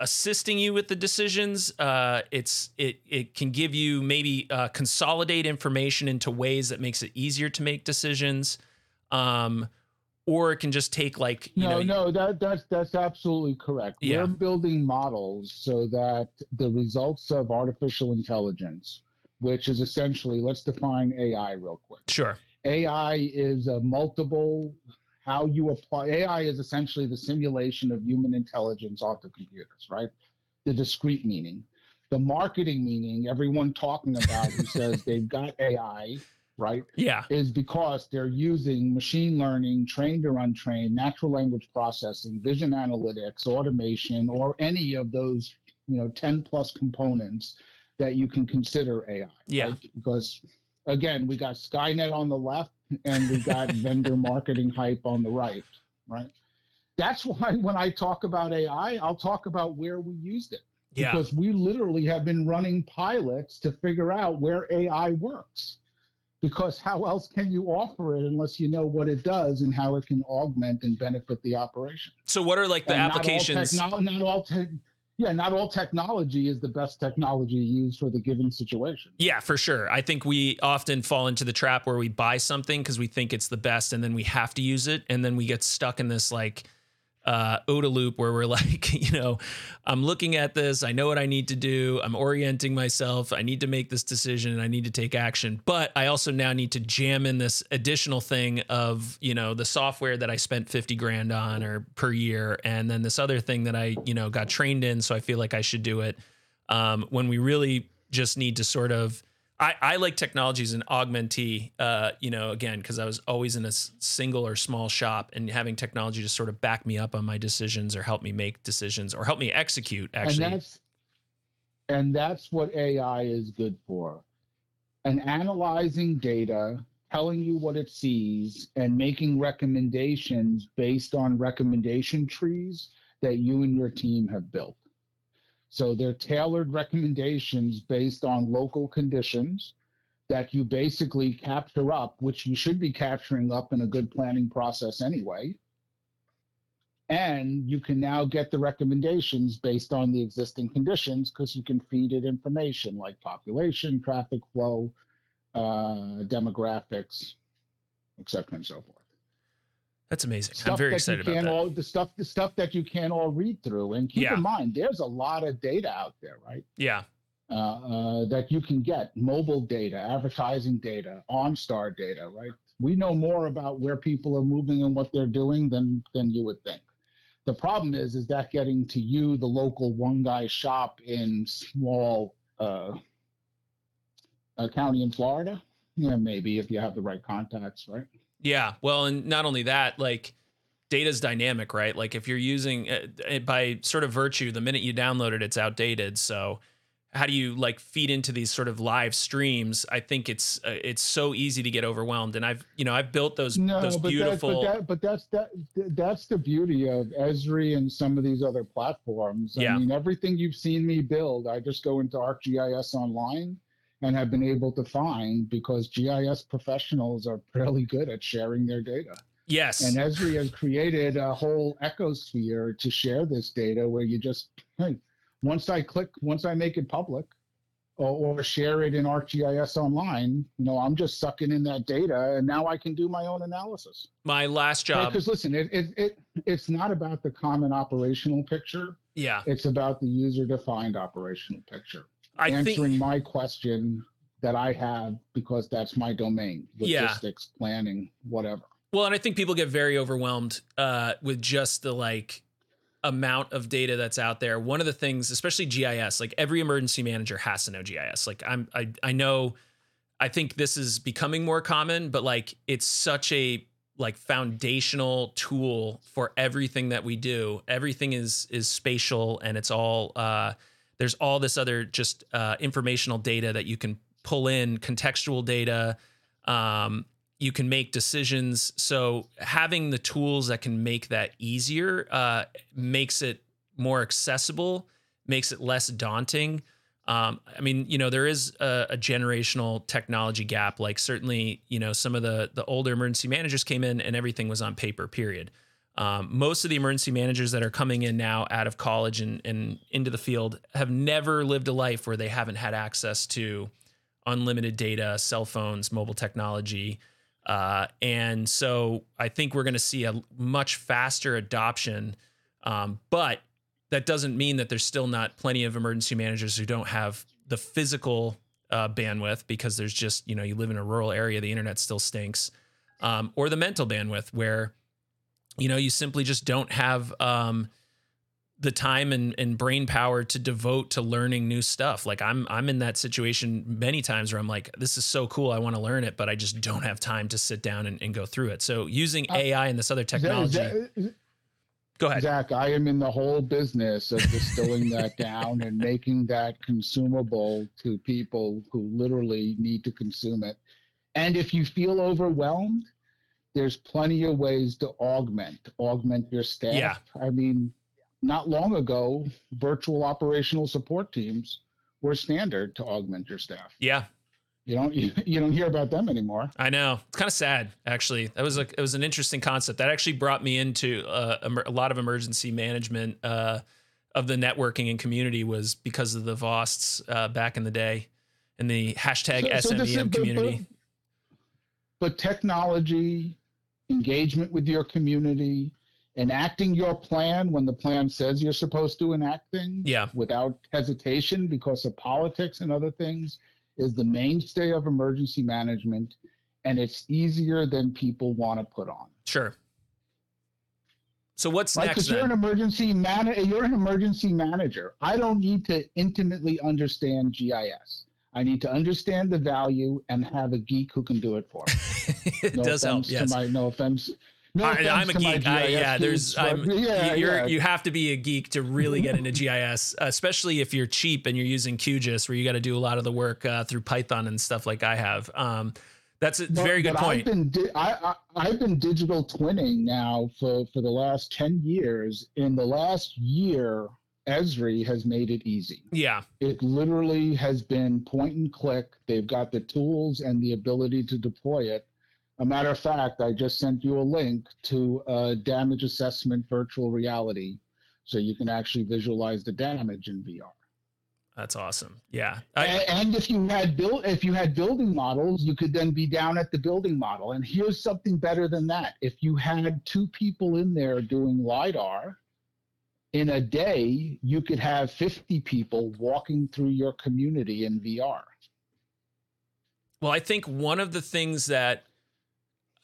assisting you with the decisions. Uh, it's it it can give you maybe uh, consolidate information into ways that makes it easier to make decisions. Um, or it can just take like you no, know, no, that that's that's absolutely correct. Yeah. We're building models so that the results of artificial intelligence, which is essentially, let's define AI real quick. sure AI is a multiple. How you apply AI is essentially the simulation of human intelligence onto computers, right? The discrete meaning, the marketing meaning. Everyone talking about who says they've got AI, right? yeah is because they're using machine learning, trained or untrained, natural language processing, vision analytics, automation, or any of those, you know, 10 plus components that you can consider AI. Yeah. right? Because again, we got Skynet on the left and we got vendor marketing hype on the right, right? That's why when I talk about AI, I'll talk about where we used it yeah because we literally have been running pilots to figure out where AI works. Because how else can you offer it unless you know what it does and how it can augment and benefit the operation? so what are like the And not all applications Not all, tech yeah, not all technology is the best technology used for the given situation. Yeah, for sure. I think we often fall into the trap where we buy something because we think it's the best and then we have to use it. And then we get stuck in this like uh, OODA loop where we're like, you know, I'm looking at this. I know what I need to do. I'm orienting myself. I need to make this decision and I need to take action. But I also now need to jam in this additional thing of, you know, the software that I spent 50 grand on or per year. And then this other thing that I, you know, got trained in. So I feel like I should do it. Um, when we really just need to sort of I, I like technology as an augmentee, uh, you know, again, because I was always in a single or small shop and having technology to sort of back me up on my decisions or help me make decisions or help me execute actually. And that's and that's what AI is good for. And analyzing data, telling you what it sees, and making recommendations based on recommendation trees that you and your team have built. So they're tailored recommendations based on local conditions that you basically capture up, which you should be capturing up in a good planning process anyway. And you can now get the recommendations based on the existing conditions because you can feed it information like population, traffic flow, uh, demographics, et cetera, and so forth. That's amazing. Stuff I'm very excited you about that. all the stuff the stuff that you can't all read through. And keep Yeah. in mind, there's a lot of data out there, right? yeah. uh, uh, that you can get mobile data, advertising data, OnStar data, right? We know more about where people are moving and what they're doing than than you would think. The problem is, is that getting to you, the local one guy shop in small uh, a county in Florida? Yeah, maybe if you have the right contacts, right? Yeah. Well, and not only that, like data's dynamic, right? Like if you're using it by sort of virtue, the minute you download it, it's outdated. So how do you like feed into these sort of live streams? I think it's uh, it's so easy to get overwhelmed, and I've you know I've built those No, those but beautiful. That, but, that, but that's that that's the beauty of Esri and some of these other platforms. Yeah. I mean, everything you've seen me build, I just go into ArcGIS online and have been able to find because GIS professionals are fairly good at sharing their data. yes. And Esri has created a whole ecosphere to share this data where you just, hey, once I click, once I make it public or, or share it in ArcGIS online, you know, I'm just sucking in that data and now I can do my own analysis. My last job. Because listen, it, it, it, it's not about the common operational picture. Yeah. It's about the user defined operational picture. I Answering think. my question that I have because that's my domain, Yeah. logistics, planning, whatever. Well, and I think people get very overwhelmed uh, with just the like amount of data that's out there. One of the things, especially GIS, like every emergency manager has to know GIS. Like I'm, I, I know, I think this is becoming more common, but like it's such a like foundational tool for everything that we do. Everything is is spatial and it's all uh, there's all this other just uh, informational data that you can pull in, contextual data. Um, you can make decisions. So having the tools that can make that easier uh, makes it more accessible, makes it less daunting. Um, I mean, you know, there is a, a, generational technology gap. Like certainly, you know, some of the the older emergency managers came in and everything was on paper. Period. Um, most of the emergency managers that are coming in now out of college and, and into the field have never lived a life where they haven't had access to unlimited data, cell phones, mobile technology. Uh, and so I think we're going to see a much faster adoption. Um, but that doesn't mean that there's still not plenty of emergency managers who don't have the physical uh, bandwidth because there's just you know you live in a rural area the internet still stinks um, or the mental bandwidth where you know you simply just don't have um, the time and, and brain power to devote to learning new stuff like i'm i'm in that situation many times where i'm like this is so cool i want to learn it but i just don't have time to sit down and, and go through it so using uh, ai and this other technology is that, is, Go ahead. Zach, I am in the whole business of distilling that down and making that consumable to people who literally need to consume it. And if you feel overwhelmed, there's plenty of ways to augment, augment your staff. Yeah. I mean, not long ago, virtual operational support teams were standard to augment your staff. Yeah, you don't you, you don't hear about them anymore. I know it's kind of sad actually. That was like it was an interesting concept that actually brought me into uh, a lot of emergency management uh, of the networking and community was because of the VOSTs uh, back in the day and the hashtag so, SMEM so community. But, but technology, engagement with your community, enacting your plan when the plan says you're supposed to enact things yeah. without hesitation because of politics and other things is the mainstay of emergency management and it's easier than people want to put on. Sure. So what's like, next? You're an emergency man. You're an emergency manager. I don't need to intimately understand GIS. I need to understand the value and have a geek who can do it for me. it no does help. Yes. My, no offense. No I, am a geek. I, yeah, there's. Yeah, you're, yeah. You have to be a geek to really get into GIS, especially if you're cheap and you're using QGIS, where you got to do a lot of the work uh, through Python and stuff like I have. Um, that's a but, very good point. I've been di- I, have been digital twinning now for for the last ten years. In the last year, Esri has made it easy. Yeah, it literally has been point and click. They've got the tools and the ability to deploy it a matter of fact, I just sent you a link to a damage assessment virtual reality so you can actually visualize the damage in VR. That's awesome. Yeah. I, and, if you had built if you had building models, you could then be down at the building model. And here's something better than that. If you had two people in there doing LiDAR, in a day, you could have 50 people walking through your community in VR. Well, I think one of the things that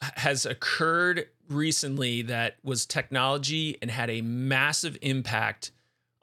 has occurred recently that was technology and had a massive impact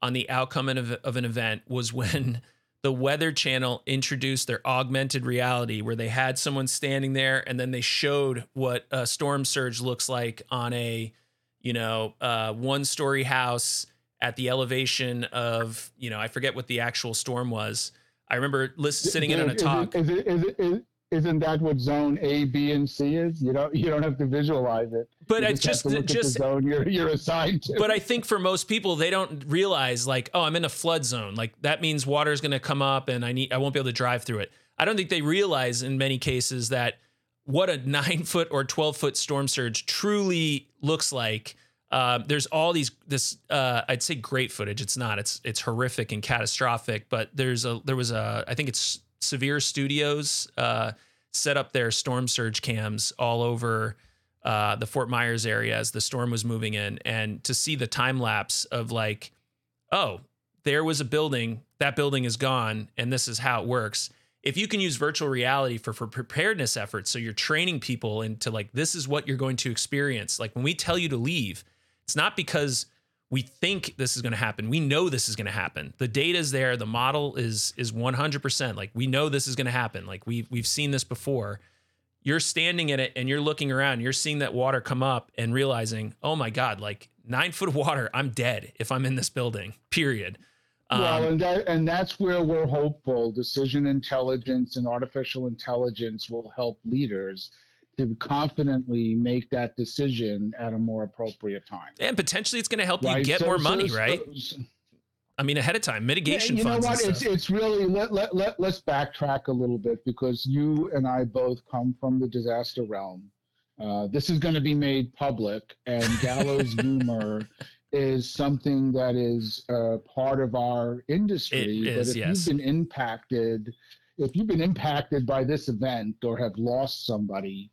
on the outcome of, an event was when the Weather Channel introduced their augmented reality, where they had someone standing there and then they showed what a storm surge looks like on a, you know, uh, one story house at the elevation of, you know, I forget what the actual storm was. I remember sitting in on a talk. Is it, is it, is it, isn't that what zone A, B, and C is? You don't you don't have to visualize it. But I just just, just zone you're you're assigned to. But I think for most people they don't realize like oh I'm in a flood zone like that means water is going to come up and I need I won't be able to drive through it. I don't think they realize in many cases that what a nine foot or twelve foot storm surge truly looks like. Uh, there's all these this uh, I'd say great footage. It's not. It's it's horrific and catastrophic. But there's a there was a I think it's Severe Studios uh, set up their storm surge cams all over uh, the Fort Myers area as the storm was moving in, and to see the time lapse of like, oh, there was a building, that building is gone, and this is how it works. If you can use virtual reality for, for preparedness efforts, so you're training people into like, this is what you're going to experience. Like when we tell you to leave, it's not because we think this is going to happen. We know this is going to happen. The data is there. The model is is 100%. Like we know this is going to happen. Like we we've seen this before. You're standing in it and you're looking around. You're seeing that water come up and realizing, oh my god, like nine foot of water, I'm dead if I'm in this building. Period. well, um, and that and that's where we're hopeful. Decision intelligence and artificial intelligence will help leaders to confidently make that decision at a more appropriate time. And potentially it's going to help right? you get so, more money, so, right? I mean, ahead of time, mitigation yeah, you know what? It's, it's really, let, let, let, let's backtrack a little bit because you and I both come from the disaster realm. Uh, this is going to be made public, and gallows humor is something that is uh, part of our industry. It but if yes. you've been impacted, if you've been impacted by this event or have lost somebody,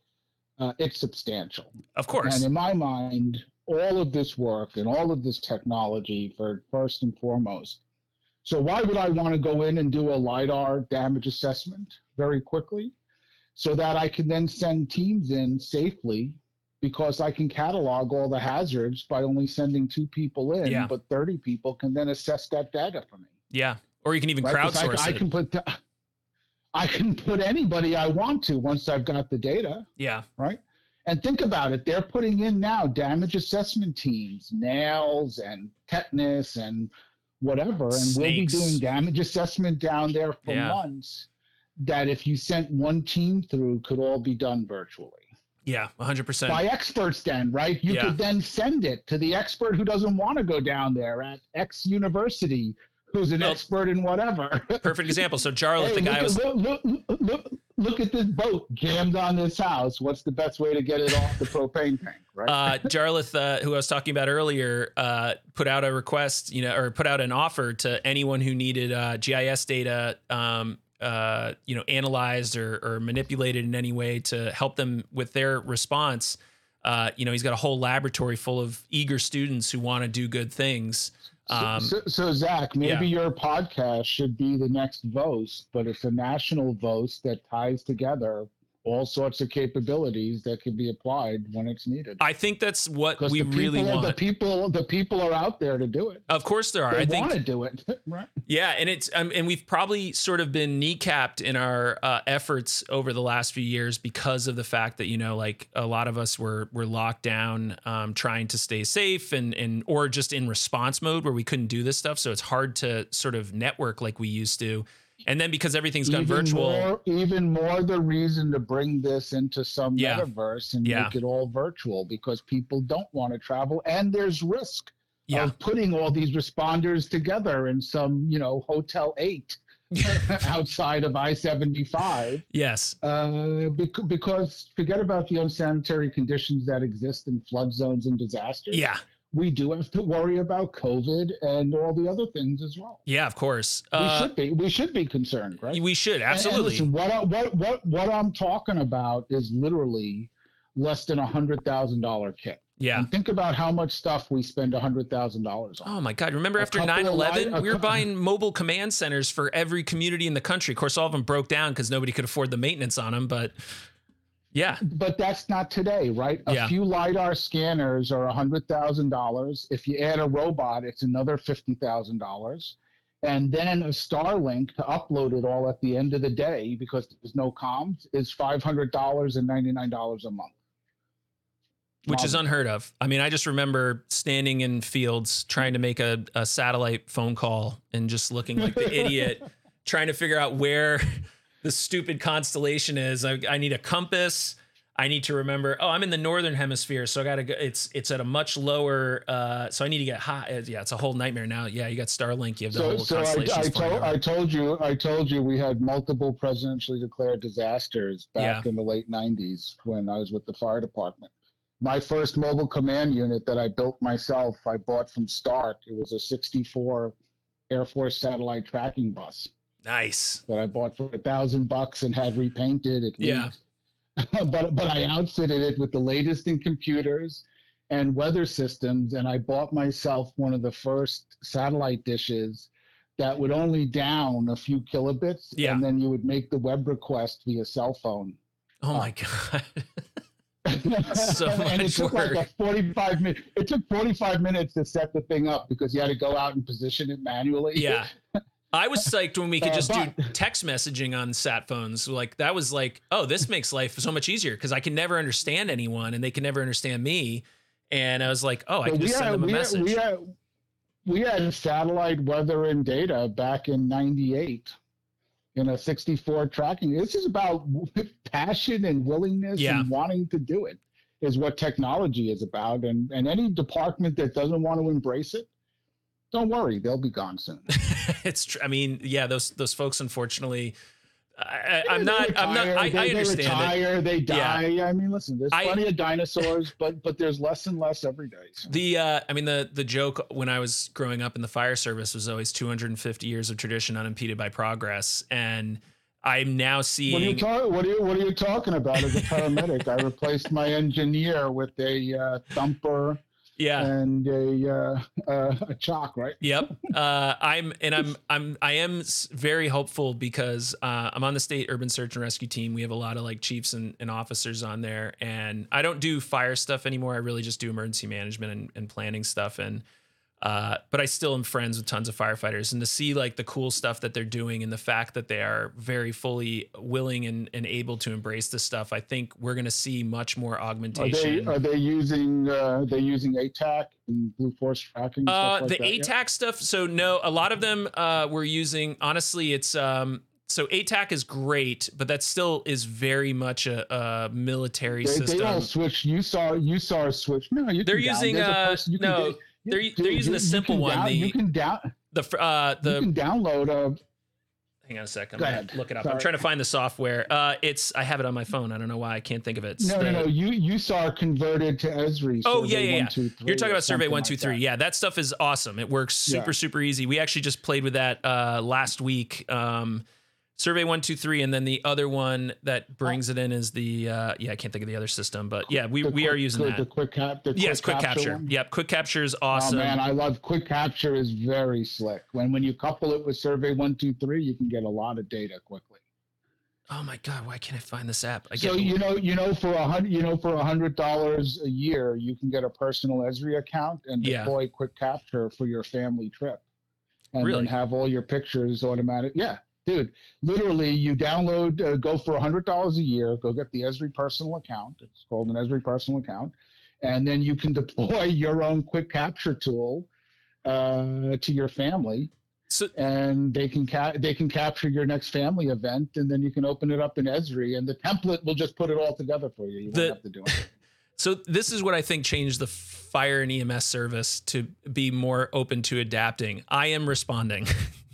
uh, it's substantial. Of course. And in my mind, all of this work and all of this technology for first and foremost. So why would I want to go in and do a LiDAR damage assessment very quickly? So that I can then send teams in safely because I can catalog all the hazards by only sending two people in, yeah. but 30 people can then assess that data for me. Yeah. Or you can even right? crowdsource I, I, can put I can put anybody I want to once I've got the data. Yeah. Right. And think about it. They're putting in now damage assessment teams, nails and tetanus and whatever. And Snakes. we'll be doing damage assessment down there for yeah. months that if you sent one team through could all be done virtually. Yeah, 100%. By experts, then, right? You yeah. could then send it to the expert who doesn't want to go down there at X university who's an well, expert in whatever. perfect example. So Jarlath, hey, the guy look, was look, look, look, look at this boat jammed on this house. What's the best way to get it off the propane tank, right? Uh, Jarlath, uh, who I was talking about earlier, uh, put out a request, you know, or put out an offer to anyone who needed uh, GIS data, um, uh, you know, analyzed or, or manipulated in any way to help them with their response. Uh, you know, he's got a whole laboratory full of eager students who want to do good things. Um, so, so, Zach, maybe yeah. your podcast should be the next VOST, but it's a national VOST that ties together all sorts of capabilities that can be applied when it's needed. I think that's what we really want. The people, the people are out there to do it. Of course, there are. They I think, want to do it, right? Yeah, and it's um, and we've probably sort of been kneecapped in our uh, efforts over the last few years because of the fact that you know, like a lot of us were were locked down, um, trying to stay safe and and or just in response mode where we couldn't do this stuff. So it's hard to sort of network like we used to and then because everything's gone even virtual more, even more the reason to bring this into some yeah. metaverse and yeah. make it all virtual because people don't want to travel and there's risk yeah. of putting all these responders together in some you know hotel 8 outside of i-75 yes uh, bec- because forget about the unsanitary conditions that exist in flood zones and disasters yeah we do have to worry about COVID and all the other things as well. Yeah, of course. We uh, should be. We should be concerned, right? We should absolutely. And, and listen, what, I, what what what I'm talking about is literally less than a hundred thousand dollar kit. Yeah. And think about how much stuff we spend a hundred thousand dollars on. Oh my God! Remember a after 9-11, we were buying mobile command centers for every community in the country. Of course, all of them broke down because nobody could afford the maintenance on them. But yeah. But that's not today, right? A yeah. few LiDAR scanners are $100,000. If you add a robot, it's another $50,000. And then a Starlink to upload it all at the end of the day because there's no comms is $500 and $99 a month. Which is unheard of. I mean, I just remember standing in fields trying to make a, a satellite phone call and just looking like the idiot trying to figure out where the stupid constellation is. I, I need a compass. I need to remember. Oh, I'm in the northern hemisphere, so I gotta go. It's it's at a much lower. Uh, so I need to get high. Uh, yeah, it's a whole nightmare now. Yeah, you got Starlink. You have the so, whole so constellation. I, I, told, I told you. I told you we had multiple presidentially declared disasters back yeah. in the late '90s when I was with the fire department. My first mobile command unit that I built myself, I bought from Stark. It was a '64 Air Force satellite tracking bus Nice. That I bought for a thousand bucks and had repainted. It yeah. but but I outfitted it with the latest in computers and weather systems, and I bought myself one of the first satellite dishes that would only down a few kilobits, yeah. and then you would make the web request via cell phone. Oh my god. So and it took work. like a 45 minutes. It took 45 minutes to set the thing up because you had to go out and position it manually. Yeah. I was psyched when we could just do text messaging on sat phones. Like that was like, oh, this makes life so much easier because I can never understand anyone and they can never understand me. And I was like, oh, I can just send them a we message. Had, we, had, we had satellite weather and data back in 98 in a 64 tracking. This is about passion and willingness Yeah. and wanting to do it is what technology is about. And, and any department that doesn't want to embrace it, don't worry, they'll be gone soon. it's true. I mean, yeah, those those folks, unfortunately, I, They not. I'm not. I, they, I they understand it. retire, They Yeah. die. I mean, listen, there's I- plenty of dinosaurs, but but there's less and less every day. so. The uh, I mean the the joke when I was growing up in the fire service was always 250 years of tradition unimpeded by progress, and I'm now seeing. What are you. What are you What are you talking about? As a paramedic, I replaced my engineer with a uh, thumper Yeah. and a uh, uh, a chalk, right? Yep. Uh, I'm and I'm I'm I am very hopeful because uh, I'm on the state urban search and rescue team. We have a lot of like chiefs and, and officers on there, and I don't do fire stuff anymore. I really just do emergency management and, and planning stuff. And uh, but I still am friends with tons of firefighters, and to see like the cool stuff that they're doing and the fact that they are very fully willing and, and able to embrace this stuff, I think we're going to see much more augmentation. Are they. Are they using uh, they using ATAK and Blue Force tracking? Uh, stuff like the that? ATAK stuff. So no, a lot of them uh, were using. Honestly, it's um. So ATAK is great, but that still is very much a, a military They, system. they all switch. You saw you saw a switch. No, you. They're can down- using, there's uh, person- you can no, get- they're- they're dude, using the simple one, down- the- you can down. the uh you the can download a. hang on a second. Go I'm ahead. look it up. I'm trying to find the software. Uh, it's I have it on my phone. I don't know why I can't think of it. It's No, the- no, no. You you saw converted to Esri. Oh, yeah, yeah, yeah. 123 You're talking about Survey One like Three. that. Yeah, that stuff is awesome. It works super Yeah. super easy. We actually just played with that uh, last week. Um, Survey One Two Three, and then the other one that brings it in is the uh, yeah I can't think of the other system, but yeah we The we are using the, that. The quick cap. The yes, quick capture. one? Yep, quick capture is awesome. Oh man, I love quick capture. is very slick. When when you couple it with Survey One Two Three, you can get a lot of data quickly. oh my god, why can't I find this app? I So you know, you know, for a hundred, you know, for a hundred dollars a year, you can get a personal Esri account and Yeah. deploy quick capture for your family trip, and Really? then have all your pictures automatic. Yeah, dude, literally, you download, uh, go for a hundred dollars a year, go get the Esri personal account. It's called an Esri personal account, and then you can deploy your own quick capture tool uh, to your family so and they can ca- they can capture your next family event, and then you can open it up in Esri, and the template will just put it all together for you. You The- won't have to do it. So this is what I think changed the fire and EMS service to be more open to adapting. I am responding.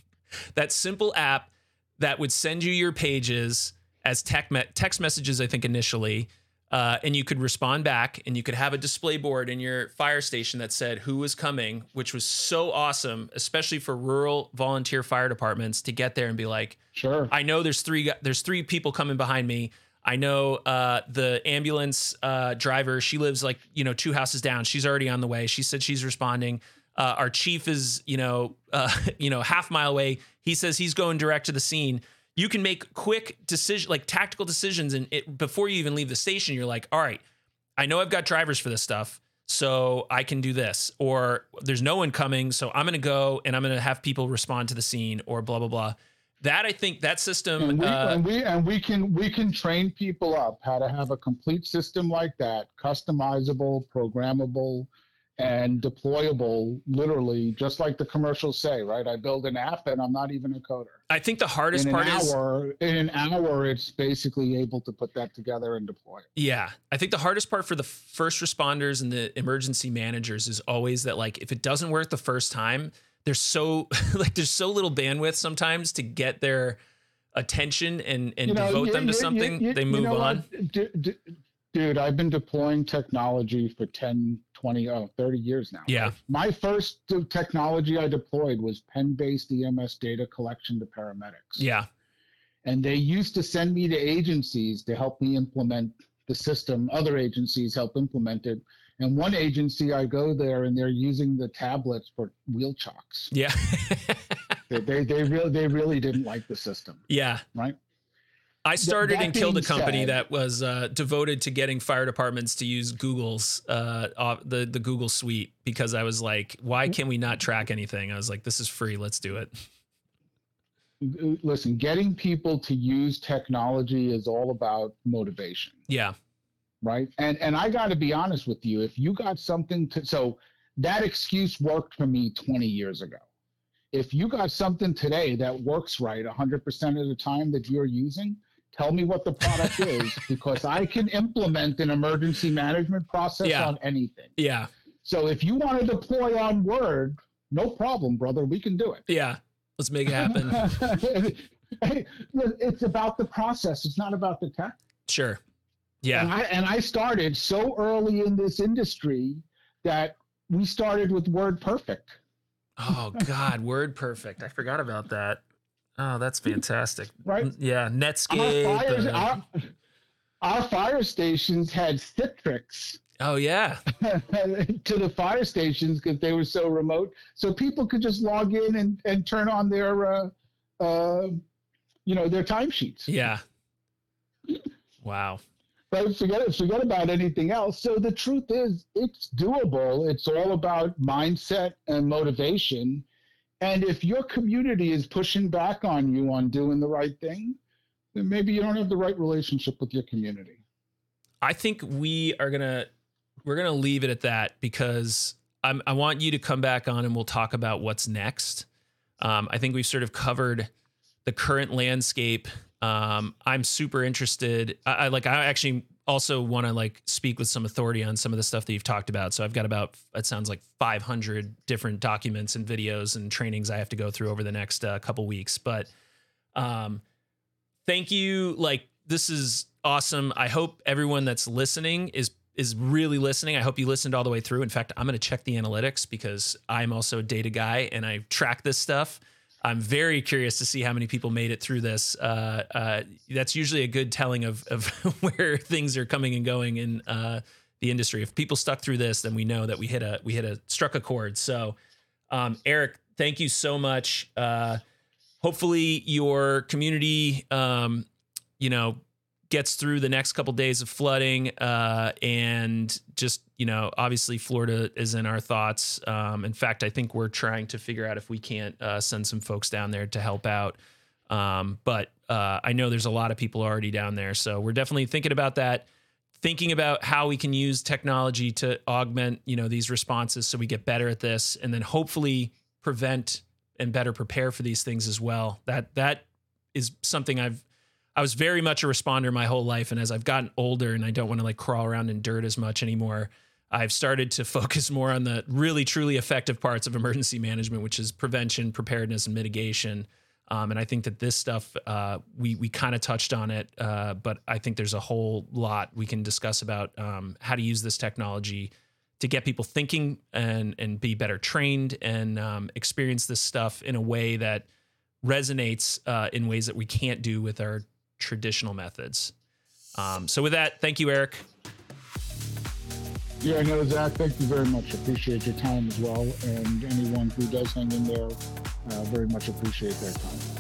that simple app that would send you your pages as tech me- text messages, I think initially, uh, and you could respond back, and you could have a display board in your fire station that said who was coming, which was so awesome, especially for rural volunteer fire departments to get there and be like, Sure. I know there's three there's three people coming behind me. I know uh, the ambulance uh, driver. She lives like you know two houses down. She's already on the way. She said she's responding. Uh, our chief is you know uh, you know half mile away. He says he's going direct to the scene. You can make quick decision like tactical decisions, and it before you even leave the station, you're like, all right, I know I've got drivers for this stuff, so I can do this. Or there's no one coming, so I'm gonna go and I'm gonna have people respond to the scene, or blah blah blah. That I think that system. and we, uh, and we and we can we can train people up how to have a complete system like that, customizable, programmable, and deployable. Literally, just like the commercials say, right? I build an app, and I'm not even a coder. I think the hardest in part an is hour, in an hour, it's basically able to put that together and deploy it. Yeah. I think the hardest part for the first responders and the emergency managers is always that like if it doesn't work the first time, there's so like there's so little bandwidth sometimes to get their attention and and You know, devote you- them to you- something. they move on. D- d- Dude, I've been deploying technology for 10, 20, oh, 30 years now. Yeah. My first technology I deployed was pen based EMS data collection to paramedics. Yeah. And they used to send me to agencies to help me implement the system. Other agencies help implement it. And one agency, I go there and they're using the tablets for wheel chocks. Yeah. They, they, they, really, they really didn't like the system, yeah. right? I started and killed a company said- that was uh, devoted to getting fire departments to use Google's uh, off- the the Google Suite because I was like, why can we not track anything? I was like, this is free, let's do it. listen, getting people to use technology is all about motivation, Yeah, right? And and I got to be honest with you, if you got something to so that excuse worked for me 20 years ago. If you got something today that works right 100% of the time that you're using, tell me what the product is because I can implement an emergency management process Yeah. on anything. yeah, So if you want to deploy on Word, no problem, brother. We can do it. yeah. Let's make it happen. It's about the process. It's not about the tech. sure. And Yeah, I and I started so early in this industry that we started with Word Perfect. Oh God, Word Perfect. I forgot about that. Oh, that's fantastic. Right. Yeah, Our Netscape. fire, uh, our, our fire stations had Citrix oh yeah, to the fire stations because they were so remote. So people could just log in and, and turn on their, uh, uh, you know, their timesheets. yeah. Wow. But forget forget about anything else. So the truth is, it's doable. It's all about mindset and motivation. And if your community is pushing back on you on doing the right thing, then maybe you don't have the right relationship with your community. I think we are gonna we're gonna leave it at that because I'm, I want you to come back on and we'll talk about what's next. Um, I think we've sort of covered the current landscape. Um, I'm super interested. I, I like. I actually also want to like speak with some authority on some of the stuff that you've talked about. So I've got about it sounds like 500 different documents and videos and trainings I have to go through over the next uh, couple weeks. But um, thank you. Like this is awesome. I hope everyone that's listening is is really listening. I hope you listened all the way through. In fact, I'm going to check the analytics because I'm also a data guy and I track this stuff. I'm very curious to see how many people made it through this. Uh, uh, that's usually a good telling of of where things are coming and going in uh, the industry. If people stuck through this, then we know that we hit a we hit a struck a chord. So, um, Eric, thank you so much. Uh, hopefully, your community, um, you know, gets through the next couple days of flooding uh, and just you know obviously florida is in our thoughts. Um, in fact i think we're trying to figure out if we can't uh, send some folks down there to help out. Um, but uh, i know there's a lot of people already down there so we're definitely thinking about that thinking about how we can use technology to augment you know these responses so we get better at this and then hopefully prevent and better prepare for these things as well. That that is something i've I was very much a responder my whole life. And as I've gotten older and I don't want to like crawl around in dirt as much anymore, I've started to focus more on the really truly effective parts of emergency management, which is prevention, preparedness, and mitigation. Um, and I think that this stuff, uh, we we kind of touched on it, uh, but I think there's a whole lot we can discuss about um, how to use this technology to get people thinking and and be better trained and um, experience this stuff in a way that resonates uh, in ways that we can't do with our traditional methods. Um, so with that, thank you, Eric. Yeah, no, Zach, thank you very much. Appreciate your time as well. And anyone who does hang in there, uh, very much appreciate their time.